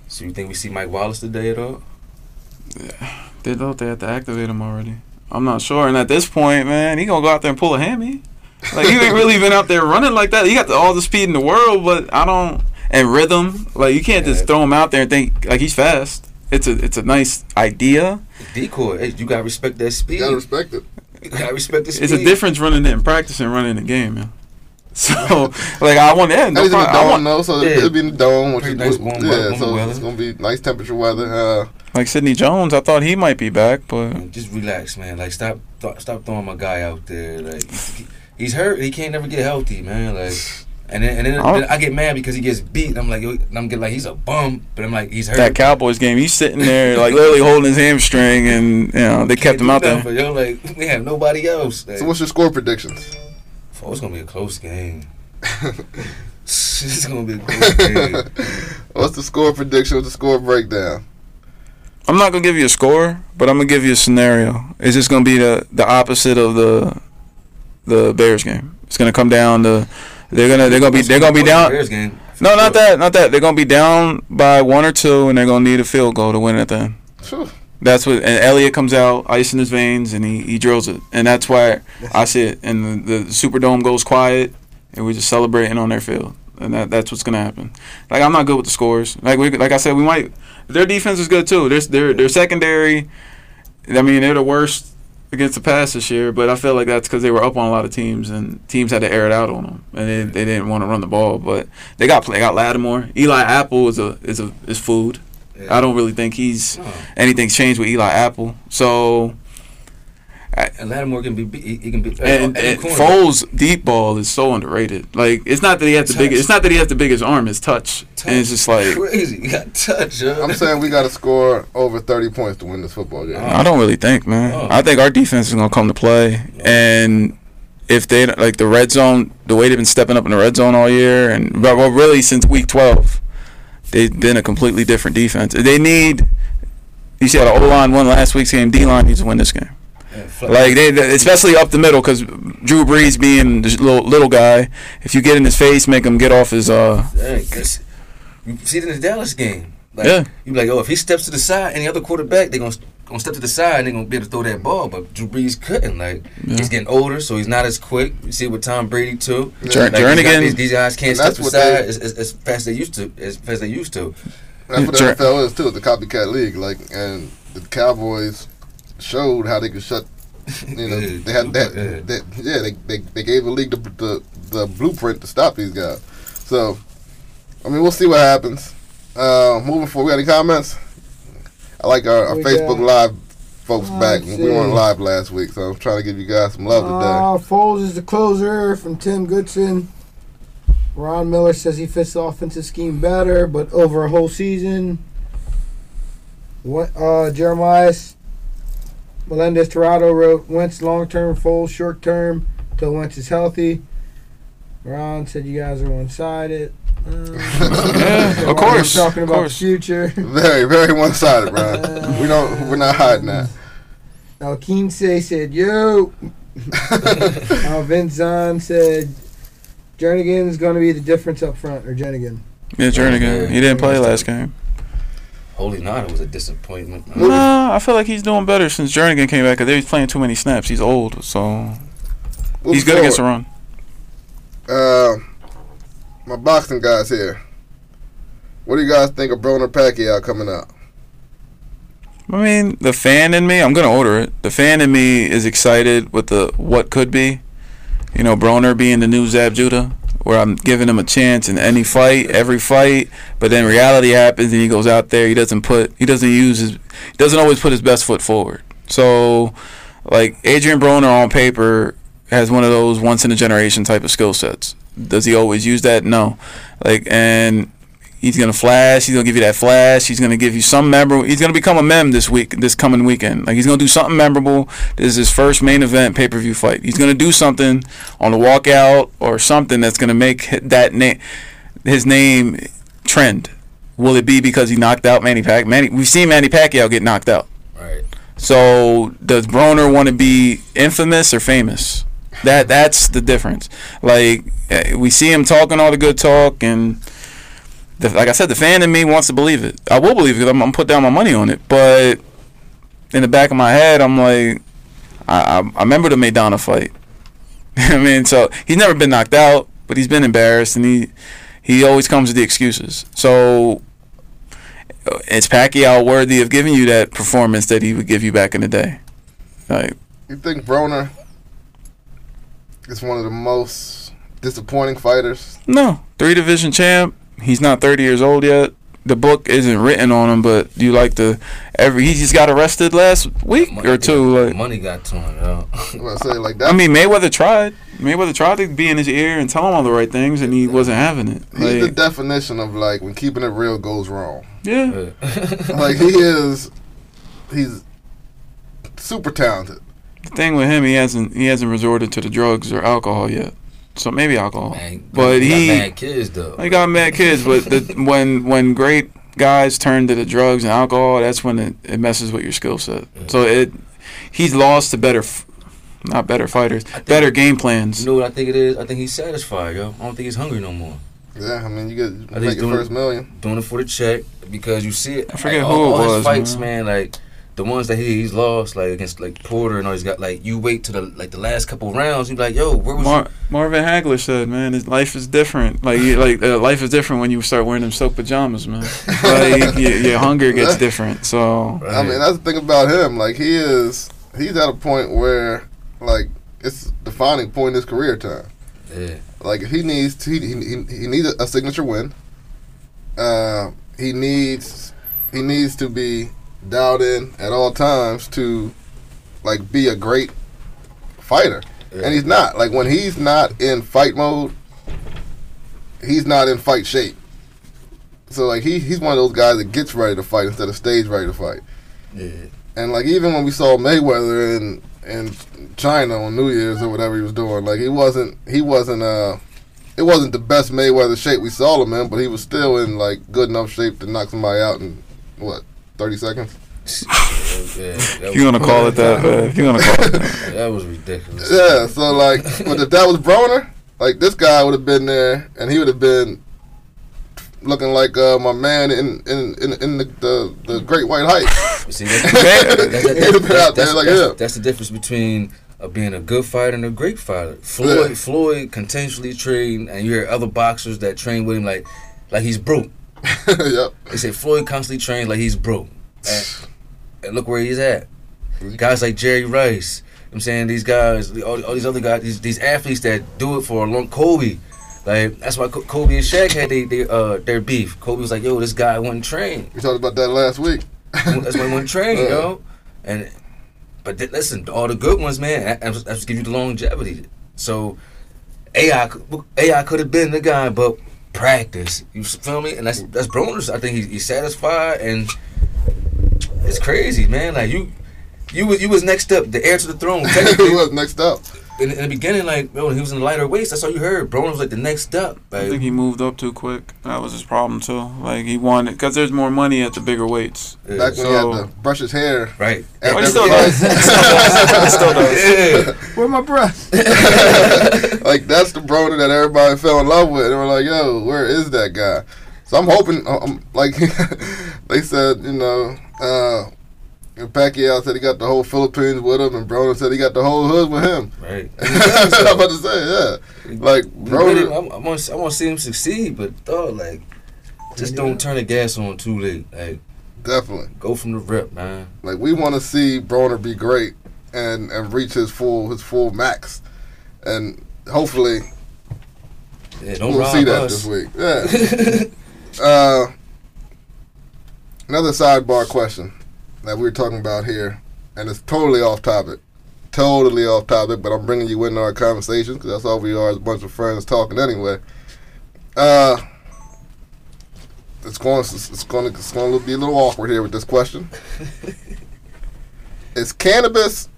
so you think we see Mike Wallace today at all? Yeah, they thought they had to activate him already. I'm not sure. And at this point, man, he gonna go out there and pull a hammy. Like he ain't really been out there running like that. He got the, all the speed in the world, but I don't and rhythm. Like you can't just throw him out there and think like he's fast. It's a it's a nice idea. Decoy, hey, you gotta respect that speed. you gotta respect it. You gotta respect the speed. It's a difference running it in practice and running the game, man. <laughs> So like I want yeah, And no he's in the problem. I dome want, though, so Yeah. it'll be in the dome, which Pretty is nice warm yeah, warm so weather. it's gonna be nice temperature weather. Uh, like Sidney Jones. I thought he might be back, but Just relax, man. Like stop, th- stop throwing my guy out there. Like he's hurt. He can't never get healthy, man. Like, and then and then, I then I get mad because he gets beat. I'm like, yo, I'm getting like he's a bum, but I'm like he's hurt. that Cowboys game, he's sitting there like literally holding his hamstring, and you know they kept him out there. But yo, like we have nobody else. Like, so what's your score predictions? oh, it's gonna be a close game. <laughs> it's gonna be a close <laughs> game. What's the score prediction? What's the score breakdown? I'm not gonna give you a score, but I'm gonna give you a scenario. It's just gonna be the the opposite of the the Bears game. It's gonna come down to they're gonna they're gonna be they're gonna be down. No, not that, not that. They're gonna be down by one or two, and they're gonna need a field goal to win at the end. Phew. That's what. And Elliott comes out, ice in his veins, and he, he drills it. And that's why I see it. And the, the Superdome goes quiet, and we're just celebrating on their field. And that, that's what's gonna happen. Like I'm not good with the scores. Like we, like I said, we might. Their defense is good too. Their their their secondary. I mean, they're the worst against the pass this year, but I feel like that's because they were up on a lot of teams, and teams had to air it out on them, and they, they didn't want to run the ball. But they got they got Lattimore. Eli Apple is a is a is food. Yeah. I don't really think he's anything's changed with Eli Apple. So Lattimore can be, beat- he, he can be. Uh, and, and. Foles deep ball is so underrated. Like it's not that he has the Touch. biggest. It's not that he has the biggest arm. It's touch, and it's just like crazy. You got touch, yo. I'm saying we got to score over 30 points to win this football game. I don't really think, man. Oh. I think our defense is gonna come to play, and if they like the red zone, the way they've been stepping up in the red zone all year, and well, well, really since week twelve, they've been a completely different defense. They need. You see how the O line won last week's game. D line needs to win this game. Yeah, fl- Like they, they- especially up the middle, because Drew Brees being the little, little guy, if you get in his face, make him get off his. uh Yeah, 'cause you see it in the Dallas game. Like, Yeah. You be like, oh, if he steps to the side, any other quarterback, they gonna gonna step to the side and they gonna be able to throw that ball. But Drew Brees couldn't. Like Yeah. he's getting older, so he's not as quick. You see it with Tom Brady too. Jer- Like, these, guys, Jernigan- these, these guys can't step to the side they- as, as, as fast as they used to. As fast as they used to. That's what the NFL is too. It's a copycat league. Like, and the Cowboys showed how they could shut. You know, they had that. <laughs> Yeah. that yeah, they, they they gave the league the, the the blueprint to stop these guys. So, I mean, we'll see what happens. Uh, moving forward, we got any comments? I like our, our Facebook got- Live folks Let's back. We weren't live last week, so I'm trying to give you guys some love today. Uh, Foles is the closer from Tim Goodson. Ron Miller says he fits the offensive scheme better, but over a whole season. What uh, Jeremiah Melendez Torado wrote Wentz long term, full short term till Wentz is healthy. Ron said you guys are one sided. Uh, <laughs> Yeah, of course, talking of about course. the future. Very, very one-sided, Brian. <laughs> we don't. We're not hiding that. Now Kinsey said yo. <laughs> uh, Vince Zahn said Jernigan's going to be the difference up front, or Jernigan. Yeah, Jernigan. He didn't play last game. Haloti Ngata was a disappointment. Moving- Nah, I feel like he's doing better since Jernigan came back. Cause they was playing too many snaps. He's old, so he's good against the run. Uh, my boxing guys here. What do you guys think of Broner Pacquiao coming out? I mean, the fan in me, I'm gonna order it. The fan in me is excited with the what could be. You know, Broner being the new Zab Judah, where I'm giving him a chance in any fight, every fight. But then reality happens, and he goes out there. He doesn't put, he doesn't use his, he doesn't always put his best foot forward. So, like Adrien Broner on paper has one of those once in a generation type of skill sets. Does he always use that? No. Like, and He's gonna flash. He's gonna give you that flash. He's gonna give you some memorable. He's gonna become a mem this week, this coming weekend. Like he's gonna do something memorable. This is his first main event pay per view fight. He's gonna do something on the walkout or something that's gonna make that name, his name, trend. Will it be because he knocked out Manny Pac? Manny, we've seen Manny Pacquiao get knocked out. Right. So does Broner want to be infamous or famous? That that's the difference. Like eh, we see him talking all the good talk, and the, like I said, the fan in me wants to believe it. I will believe it because I'm, I'm put down my money on it. But in the back of my head, I'm like, I, I, I remember the Maidana fight. <laughs> I mean, so he's never been knocked out, but he's been embarrassed, and he he always comes with the excuses. So is Pacquiao worthy of giving you that performance that he would give you back in the day? Like, You think Broner is one of the most disappointing fighters? no, three division champ. He's not 30 years old yet. The book isn't written on him, but you like the every. He just got arrested last week Money or two. got- Like, money got to him, yo. <laughs> I say like that. I mean, Mayweather tried. Mayweather tried to be in his ear and tell him all the right things, and he wasn't having it. he's the definition of like when keeping it real goes wrong. yeah, <laughs> Like he is, he's super talented. the thing with him, he hasn't he hasn't resorted to the drugs or alcohol yet. So maybe alcohol. Man, But he he- got mad kids though. He got mad kids, but the, <laughs> when when great guys turn to the drugs and alcohol, that's when it, it messes with your skill set. Mm. So it he's lost to better, not better fighters, think- better game plans. You know what I think it is? I think he's satisfied, yo. I don't think he's hungry no more. Yeah, I mean you get I you think make your doing- first million. Doing it for the check because you see it. I forget like, who all, it all his was, fights, man. man. Like the ones that he he's lost, like against like Porter and all. He's got like you wait to the like the last couple rounds. You be like, yo, where was Mar- Marvin Hagler said, "Man, his life is different. Like, you, like uh, life is different when you start wearing them silk pajamas, man. <laughs> Like, your, your hunger gets different. So, you? I mean that's the thing about him. Like he is, he's at a point where like it's defining point in his career time. yeah. Like if he needs to, he, he, he needs a signature win. Uh, he needs he needs to be dialed in at all times to like be a great fighter, and he's not. Like when he's not in fight mode, he's not in fight shape. So like he he's one of those guys that gets ready to fight instead of stage ready to fight. yeah. And like even when we saw Mayweather in in China on New Year's or whatever he was doing, like he wasn't he wasn't uh it wasn't the best Mayweather shape we saw him in, but he was still in like good enough shape to knock somebody out in what thirty seconds. Yeah, If you're gonna call it that, man. If you're gonna call it that. That was ridiculous. Yeah, so like, but if that was Broner, like this guy would have been there, and he would have been looking like uh, my man in in in, in the, the the Great White Hype. See, that's, <laughs> Man, that's, that's, he'd have been out there that's, like that's, him. that's the difference between uh, being a good fighter and a great fighter. Floyd, Yeah. Floyd continuously trained, and you hear other boxers that train with him like, like he's broke. Yep. They say Floyd constantly trains like he's broke, and, and look where he's at. Guys like Jerry Rice. you know what I'm saying these guys, all, all these other guys, these, these athletes that do it for a long. Kobe, like that's why Kobe and Shaq had they, they, uh, their beef. Kobe was like, "Yo, this guy wouldn't train." We talked about that last week. That's why he wouldn't <laughs> train, Yeah. yo. And but th- listen, all the good ones, man, that- that's that's give you the longevity. So AI AI could have been the guy, but practice. You feel me? And that's that's Broner's. I think he's, he's satisfied, and it's crazy, man. Like you. You was you was next up, the heir to the throne. <laughs> Technically, was next up? In, in the beginning, like yo, he was in the lighter weights. That's all you heard. Broner was like the next up. I think he moved up too quick. That was his problem too. Like he wanted because there's more money at the bigger weights. yeah, Back when So- he had to brush his hair. right. after Oh, <laughs> he still does. He still does. <laughs> Yeah. Where my breath? <laughs> like that's the Broner that everybody fell in love with. And we're like, yo, where is that guy? So I'm hoping, um, like they said, you know, uh, and Pacquiao said he got the whole Philippines with him, and Broner said he got the whole hood with him. Right. <laughs> That's what I'm about to say, yeah. Like Broner, I'm, I'm, gonna, see him succeed, but dog, like, just don't turn the gas on too late. Like, definitely. go from the rip, man. Like we want to see Broner be great and and reach his full his full max, and hopefully Yeah, don't we'll see that us. this week. <laughs> Yeah. uh, another sidebar question that we're talking about here, and it's totally off topic. Totally off topic, but I'm bringing you into our conversation because that's all we are as a bunch of friends talking anyway. Uh, it's going, it's going, to, it's going to be a little awkward here with this question. <laughs> Is Canibus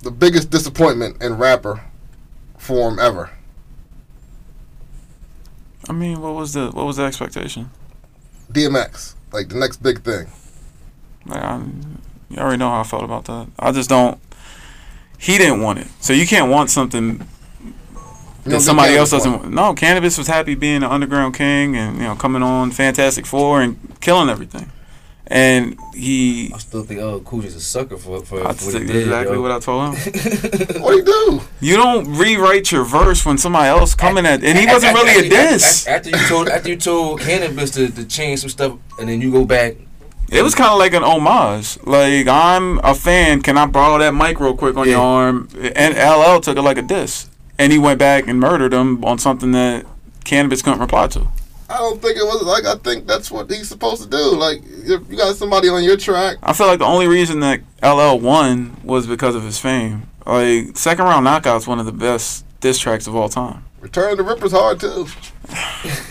the biggest disappointment in rapper form ever? I mean, what was the what was the expectation? DMX, like the next big thing. Like, I, you already know how I felt about that. I just don't. He didn't want it, so you can't want something that don't somebody else doesn't. won. No, Canibus was happy being an underground king and you know coming on Fantastic Four and killing everything, and he. I still think oh, Cool is a sucker for for, That's for what he did. exactly yo. what I told him. <laughs> What do you do? You don't rewrite your verse when somebody else coming at, and he wasn't After- really a after- diss. After, after you told after you told Canibus to, to change some stuff, and then you go back. It was kind of like an homage. Like I'm a fan. Can I borrow that mic real quick on your arm? And LL took it like a diss, and he went back and murdered him on something that Canibus couldn't reply to. I don't think it was like I think that's what he's supposed to do. Like if you got somebody on your track, I feel like the only reason that LL won was because of his fame. Like second round knockout's one of the best diss tracks of all time. Return of the Ripper's hard too.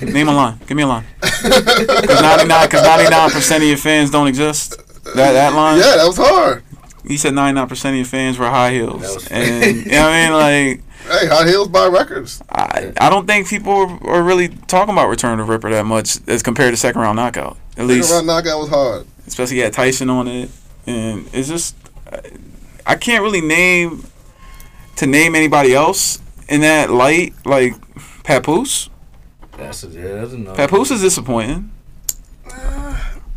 <laughs> Name a line. Give me a line. Because 99 99 percent of your fans don't exist. That that line. Yeah, that was hard. He said 99 percent of your fans were high heels, and you know what I mean. Like Hey, high Heels buy records. I, I don't think people are, are really talking about Return of Ripper that much as compared to Second Round Knockout. At Second least, round knockout was hard. especially had Tyson on it, and it's just I can't really name to name anybody else in that light like Papoose. That's a, yeah, that's enough. Papoose is disappointing,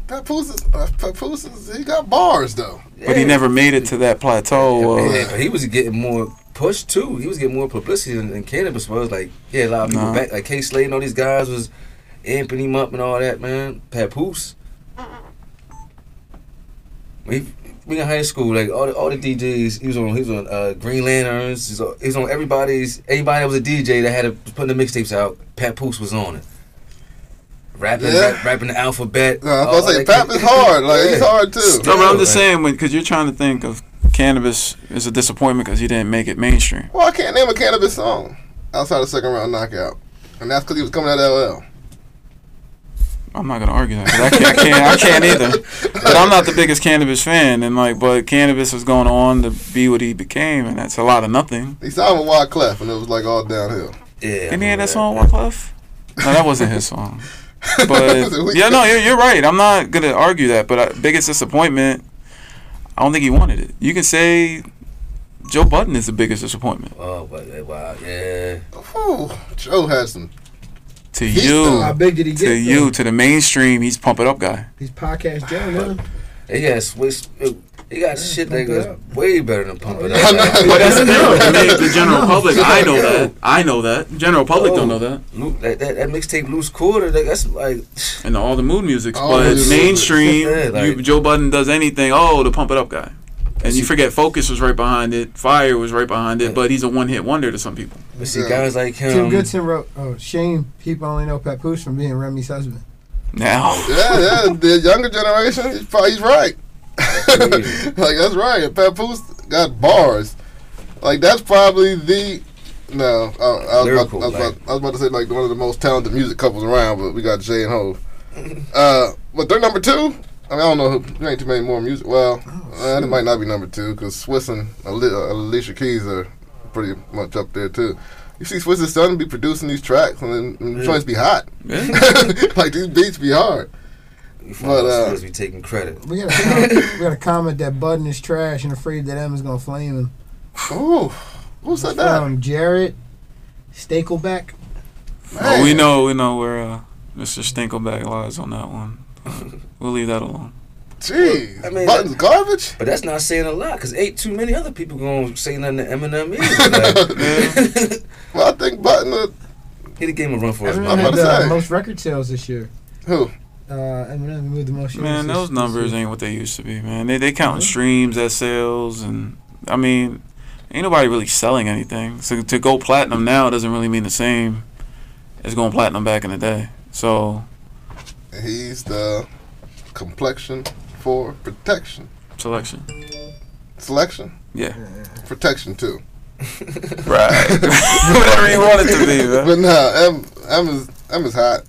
Papoose is, uh, Papoose is, he got bars though. but he never made it to that plateau. Yeah, Of, yeah, he was getting more push too. He was getting more publicity than, than Canibus was. Like, yeah, a lot of people Nah. back, like Kay Slay and all these guys was amping him up and all that, man. Papoose. We we in high school, like all the all the DJs, he was on he was on uh, Green Lanterns, he was on, he was on everybody's anybody that was a DJ that had a, putting the mixtapes out, Pat Papoose was on it. Rapping, Yeah. rap, rapping the alphabet. No, I all was gonna say that Pap is hard. Like he's hard too. no, but I'm just saying because you're trying to think of Canibus is a disappointment because he didn't make it mainstream. Well, I can't name a Canibus song outside of second round knockout, and that's because he was coming at LL. I'm not gonna argue that 'cause I can't, I can't, I can't either. But I'm not the biggest Canibus fan, and like, but Canibus was going on to be what he became, and that's a lot of nothing. He signed with Wyclef, and it was like all downhill. Yeah. I Didn't he have remember that song Wyclef? No, that wasn't his song. <laughs> But yeah, no, you're, you're right. I'm not gonna argue that. But uh, biggest disappointment, I don't think he wanted it. You can say Joe Budden is the biggest disappointment Oh, but uh, wow, yeah. Whew, Joe had some. To He's you, How big did he get? to though? you, to the mainstream. He's pump it up guy. He's podcast Joe now. He got switch. He got shit that goes up. way better than pump it I up. <laughs> know. Like, But that's the thing. No. I mean, the general <laughs> public, I know that. I know that. General public don't oh, know that. Loo- that, that, that mixtape loose quarter. That, that's like And all the mood music. All the but mainstream, Yeah, like- you, Joe Budden does anything. Oh, the pump it up guy. And you forget Focus was right behind it. Fire was right behind it. But he's a one hit wonder to some people. but see guys like him. Tim Goodson wrote, "Oh, shame people only know Papoose from being Remy's husband." Now. <laughs> Yeah, yeah. The younger generation, he's probably he's right. <laughs> like that's right. Papoose got bars. Like that's probably the. No, I, I, was, about, I, was about, I was about to say like one of the most talented music couples around, but we got Jay and Hove. Uh, but they're number two. I mean, I don't know. Who, there ain't too many more music. Well, uh, it might not be number two because Swizz and uh, Alicia Keys are pretty much up there too. You see Swizz's son be producing these tracks and then and Yeah. joints be hot. Yeah. <laughs> like these beats be hard. But, but, uh, supposed to be taking credit. We got a comment, <laughs> we got a comment that Budden is trash and afraid that Emma's gonna flame him. Oh, who said that? From Jared Stakelbeck. Oh, we know, we know where uh, Mr. Stinkleback lies on that one. Uh, we'll leave that alone. Jeez, I mean, Budden's garbage. But that's not saying a lot because ain't too many other people gonna say nothing to Eminem either. <laughs> Like, Well, I think Budden. Uh, he the game a run for his Eminem I'm about to the say. most record sales this year. who? Uh, Eminem moved the most. Man, those numbers ain't what they used to be, man. They they counting Mhm. streams as sales, and I mean, ain't nobody really selling anything. So to go platinum now doesn't really mean the same as going platinum back in the day. So He's the complexion for protection. selection, Selection, yeah, protection too. <laughs> right, <laughs> whatever you want it to be, man. But no, M, M is M is hot.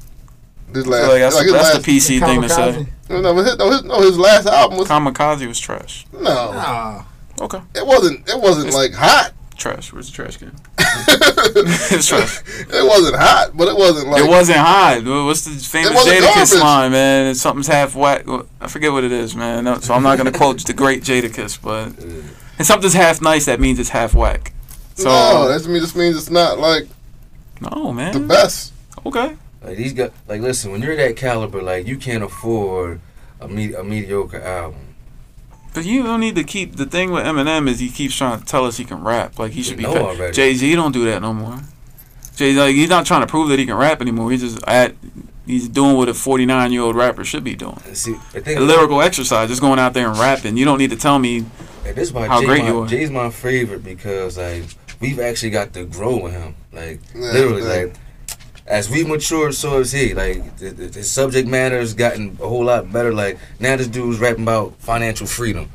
His last, So like that's, like his that's last, the PC thing to say. No, but his, no, his, no, his last album was Kamikaze was trash. no. Ah, Okay, It wasn't. It wasn't like hot. Trash. Where's the trash can? it <laughs> It's trash. wasn't hot, but it wasn't like it wasn't hot. What's the famous wasn't Jadakiss line, man? Something's half whack. I forget what it is, man. No, So I'm not gonna quote the great Jadakiss, but <laughs> and something's half nice. That means it's half whack. So no. That means just means it's not like no, man. the best. Okay. Like these guys, like listen, when you're that caliber, like you can't afford a me- a mediocre album. But you don't need to keep the thing with Eminem is he keeps trying to tell us he can rap. Like he should be. know already. Jay Z don't do that no more. Jay like he's not trying to prove that he can rap anymore. He's just at he's doing what a 49 year old rapper should be doing. See, the thing A lyrical exercise, just going out there and rapping. You don't need to tell me Like, this is why How Jay great my, you are. Jay's my favorite because like we've actually got to grow with him. Like Yeah, literally, yeah. like as we've matured, so has he. Like the, the, the subject matter has gotten a whole lot better. Like now, this dude's rapping about financial freedom.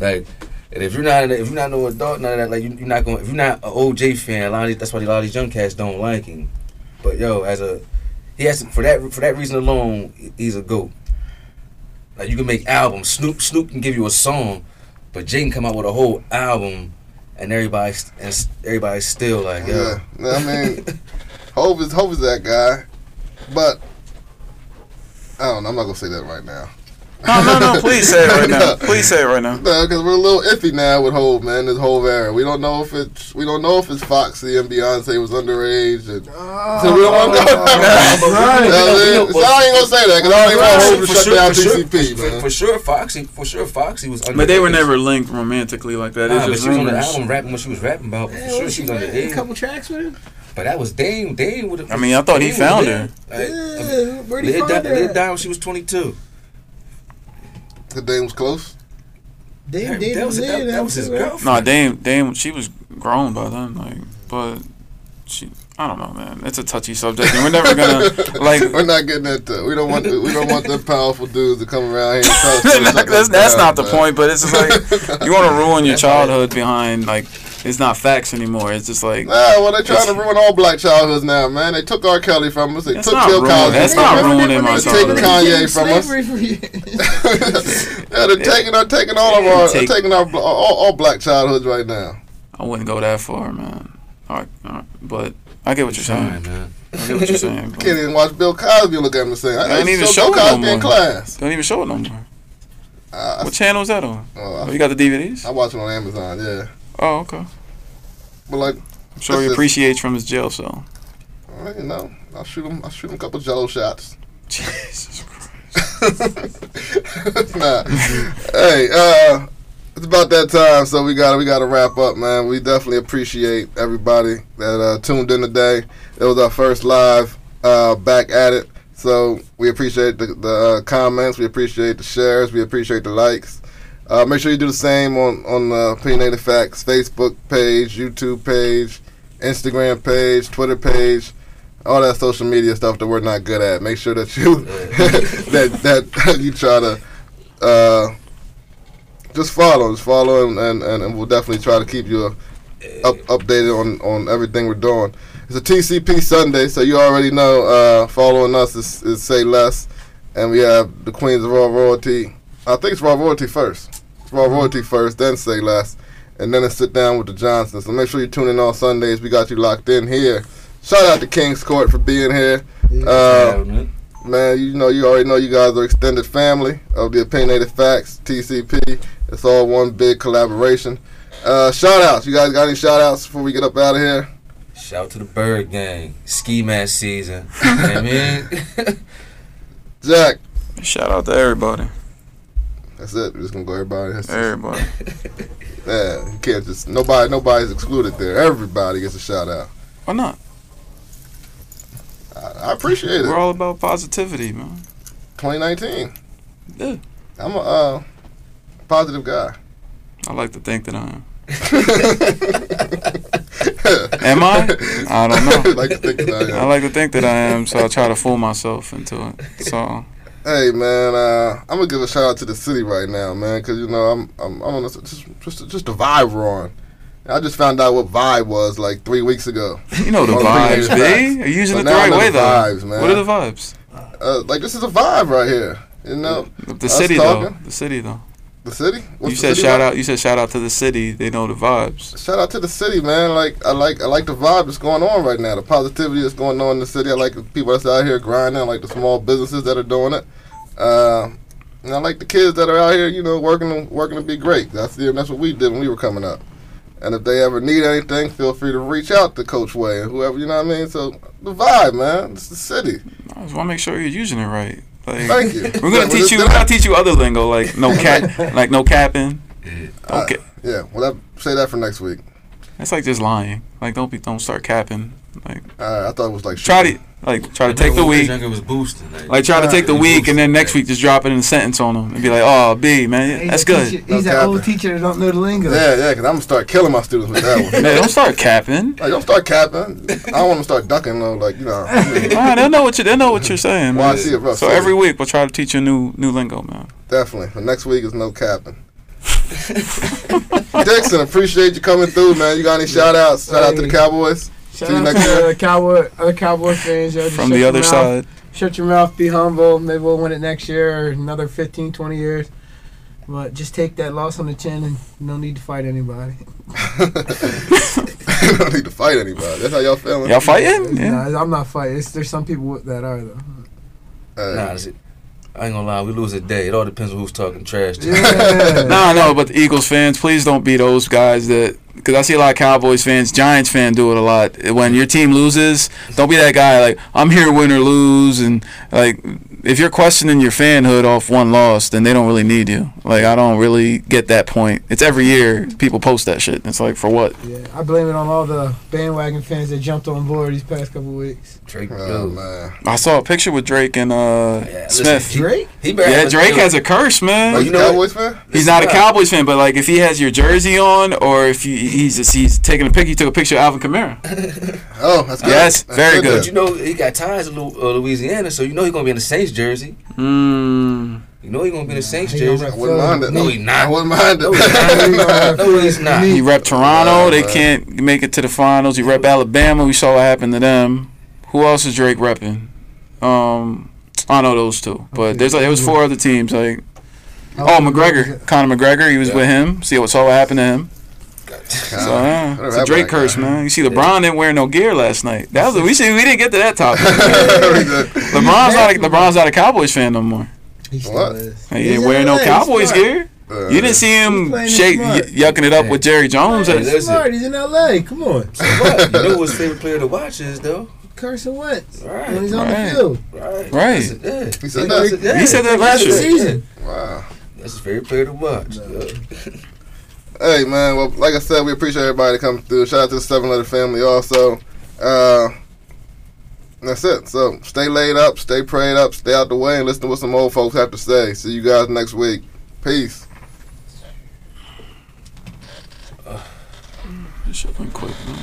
Like, and if you're not if you're not no adult, none of that. Like you, you're not going. If you're not an OJ fan, a lot of these, that's why a lot of these young cats don't like him. But yo, as a he has to, for that for that reason alone, he's a goat. Like you can make albums. Snoop Snoop can give you a song, but Jay can come out with a whole album, and everybody and everybody's still like, yo. Yeah, I mean, <laughs> Hove is Hove is that guy, but I don't know. I'm not gonna say that right now. No, no, no. Please say it right now. <laughs> Please say it right now. No, because we're a little iffy now with Hove, man. This Hove era, we don't know if it's we don't know if it's Foxy and Beyonce was underage, and ah. so we don't want to go ah. down. That's right. You know I? You know, so I ain't gonna say that because I don't even want Hove to For shut sure- down for sure- TCP, for, man. for sure, Foxy, for sure, Foxy was. Underage. But they were never linked romantically like that. Nah, It's but just she was on the rumors. album rapping what she was rapping about. But for Yeah, sure, what she she was made? A couple tracks with him. But that was Dame. Dame would have. I mean, I thought he found her. Yeah, where'd he Lid find died, Lid her? died when she was 22. The dame was close. Damn, That, David that was, that, Lid, that was his right? girlfriend. No, Dame, Dame, she was grown by then. Like, but she, I don't know, man. It's a touchy subject, and we're never gonna <laughs> like. we're not getting that. Uh, we don't want the, we don't want the powerful dudes to come around here. And tell us <laughs> to shut that's that's not the man. point, but it's just like you want to ruin your childhood behind like it's not facts anymore. It's just like Nah, well, they're trying to ruin all black childhoods now, man. They took R. Kelly from us. They took not Bill ruin- Cosby. that's from not us. ruining my They taking childhood. Kanye from us. Slavery for you. <laughs> yeah, they're taking, they're taking all of our, Take- they're taking our all, all black childhoods right now. I wouldn't go that far, man. All right, all right. But I get what you're Trying, saying. man. I get what you're <laughs> saying. Can't even watch Bill Cosby and look at him and say, I They ain't ain't even show Bill show it no Cosby in more. class. Don't even show it no more. Uh, What channel is that on? I, Oh, uh, you got the DVDs? I watch it on Amazon, yeah. Oh, okay. But like, I'm sure he appreciates from his jail cell. well, you know, I'll shoot him. I'll shoot him a couple Jello shots. <laughs> Jesus Christ. <laughs> nah. hey, uh, it's about that time, so we got we got to wrap up, man. We definitely appreciate everybody that uh, tuned in today. It was our first live uh, back at it, so we appreciate the, the uh, comments, we appreciate the shares, we appreciate the likes. Uh, make sure you do the same on on the Opinionated Facts Facebook page, YouTube page, Instagram page, Twitter page all that social media stuff that we're not good at. Make sure that you <laughs> that that you try to uh, just follow, just follow, and, and, and we'll definitely try to keep you uh, up updated on on everything we're doing. It's a TCP Sunday, so you already know. Uh, following us is, is say less, and we have the Queens of Raw Royalty. I think it's Raw Royalty first. It's Raw Royalty first, then say less, and then it's sit down with the Johnsons. So make sure you tune in on Sundays. We got you locked in here. Shout out to King's Court for being here. Uh, Yeah, man. Man, you know, you already know you guys are extended family of the Opinionated Facts, TCP. It's all one big collaboration. Uh, shout outs. You guys got any shout outs before we get up out of here? Shout out to the Bird Gang. Ski mask season. you know I mean? <laughs> <laughs> Jack. Shout out to everybody. That's it. We're just gonna go everybody. Everybody. <laughs> yeah, you can't just nobody nobody's excluded there. Everybody gets a shout out. Why not? I, I appreciate it. We're all about positivity, man. 2019. Yeah. I'm a uh, positive guy. I like to think that I am. <laughs> Am I? I don't know. I <laughs> like to think that I am. I like to think that I am, so I try to fool myself into it. So Hey man, uh, I'm gonna give a shout out to the city right now, man, because you know I'm I'm, I'm on this, just just just the vibe we're on. I just found out what vibe was like three weeks ago. <laughs> you know the the vibes, B. Are you using But it the right way the though? vibes, man. What are the vibes? Uh, like this is a vibe right here, you know. The Us city talking? though. The city though. The city. What's you said city shout vibe? out. You said shout out to the city. They know the vibes. Shout out to the city, man. Like I like I like the vibe that's going on right now. The positivity that's going on in the city. I like the people that's out here grinding. I like the small businesses that are doing it. Uh, and I like the kids that are out here, you know, working working to be great. That's the, that's what we did when we were coming up. And if they ever need anything, feel free to reach out to Coach Way and whoever. You know what I mean? So the vibe, man. It's the city. I just want to make sure you're using it right. Like, Thank you. We're gonna teach you. We're gonna teach you other lingo like no <laughs> cap, like no capping. Uh, Okay, Yeah. Well, that, say that for next week. that's like just lying. Like don't be, don't start capping. Like Uh, I thought it was like try to, like try to take the When we was week. was boosting. Like, Like try to take the Yeah. week and then next week just drop it in a sentence on them and be like, oh B man, He's that's good. teacher- No He's an capping. old teacher that don't know the lingo. Yeah, yeah. Because I'm gonna start killing my students with that one. Man, don't start capping. Like, don't start capping. I don't want to start ducking though. Like you know. <laughs> Ah, they'll know what you. They'll know what you're saying. Well, I Man. see it rough. So every week we'll try to teach you new new lingo, man. Definitely. For next week is no capping. <laughs> Dixon, appreciate you coming through, man. You got any shout outs? Shout out to the Cowboys. Shout out to the Cowboy, other Cowboy fans. Yo, From shut the your other mouth. side, Shut your mouth, be humble. Maybe we'll win it next year or another 15, 20 years. But just take that loss on the chin and no need to fight anybody. <laughs> don't need to fight anybody. That's how y'all feeling. y'all fighting? Yeah. Nah, I'm not fighting. It's, there's some people that are, though. Hey. Nah, it's- I ain't gonna lie, we lose a day. It all depends on who's talking trash. To. Yeah. No, <laughs> no, but the Eagles fans, please don't be those guys that. Because I see a lot of Cowboys fans, Giants fans do it a lot. When your team loses, don't be that guy like I'm here win or lose, and like if you're questioning your fanhood off one loss, then they don't really need you. Like I don't really get that point. It's every year people post that shit. It's like for what? Yeah, I blame it on all the bandwagon fans that jumped on board these past couple weeks. Drake, Oh man. I saw a picture with Drake and uh, Yeah, listen, Smith. he- Drake? He better Yeah, Drake has a curse, man. Are you you know Cowboys fan? He's not a Cowboys fan, but like if he has your jersey on, or if he, he's just, he's taking a pic, he took a picture of Alvin Kamara. <laughs> Oh, that's good. Yes, That's very But good. you know he got ties to uh, Louisiana, so you know he's gonna be in the Saints jersey. Mm. You know he's gonna be in the Saints jersey. I wouldn't mind it. No, he not. I wouldn't mind No, it. he's not. <laughs> no, he's not. He rep Toronto. Yeah, They can't make it to the finals. He rep Alabama. We saw what happened to them. Who else is Drake repping? Um, I know those two, but there's like there was four other teams. Like oh, McGregor, Conor McGregor. He was Yeah. with him. See what saw what happened to him. So yeah, it's a Drake curse, guy? man. You see, LeBron didn't wear no gear last night. That was we should we didn't get to that topic. <laughs> LeBron's not a, LeBron's not a Cowboys fan no more. He still What? is. He He's didn't wear no he's Cowboys smart. gear. Uh, You didn't see him He's shake y- yucking it up with Jerry Jones. Hey, He's smart. He's in L.A. Come on. So what? You know who his favorite player to watch is though. Carson Wentz Right. when he's on Right. the field. Right. Right. Listen, yeah. He said that? He said that last year. season. Wow. That's his favorite player to watch. <laughs> Hey man, well, like I said, we appreciate everybody coming through. Shout out to the Seven Letter family also. Uh, that's it. So stay laid up, stay prayed up, stay out the way, and listen to what some old folks have to say. See you guys next week. Peace. This shit went quick, man.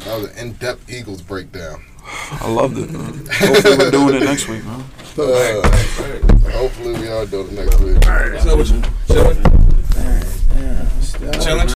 That was an in-depth Eagles breakdown. I loved it. Man. Hopefully we're doing it next week, man. Uh, hopefully we are doing it next week. Chilling. Chilling. Chilling.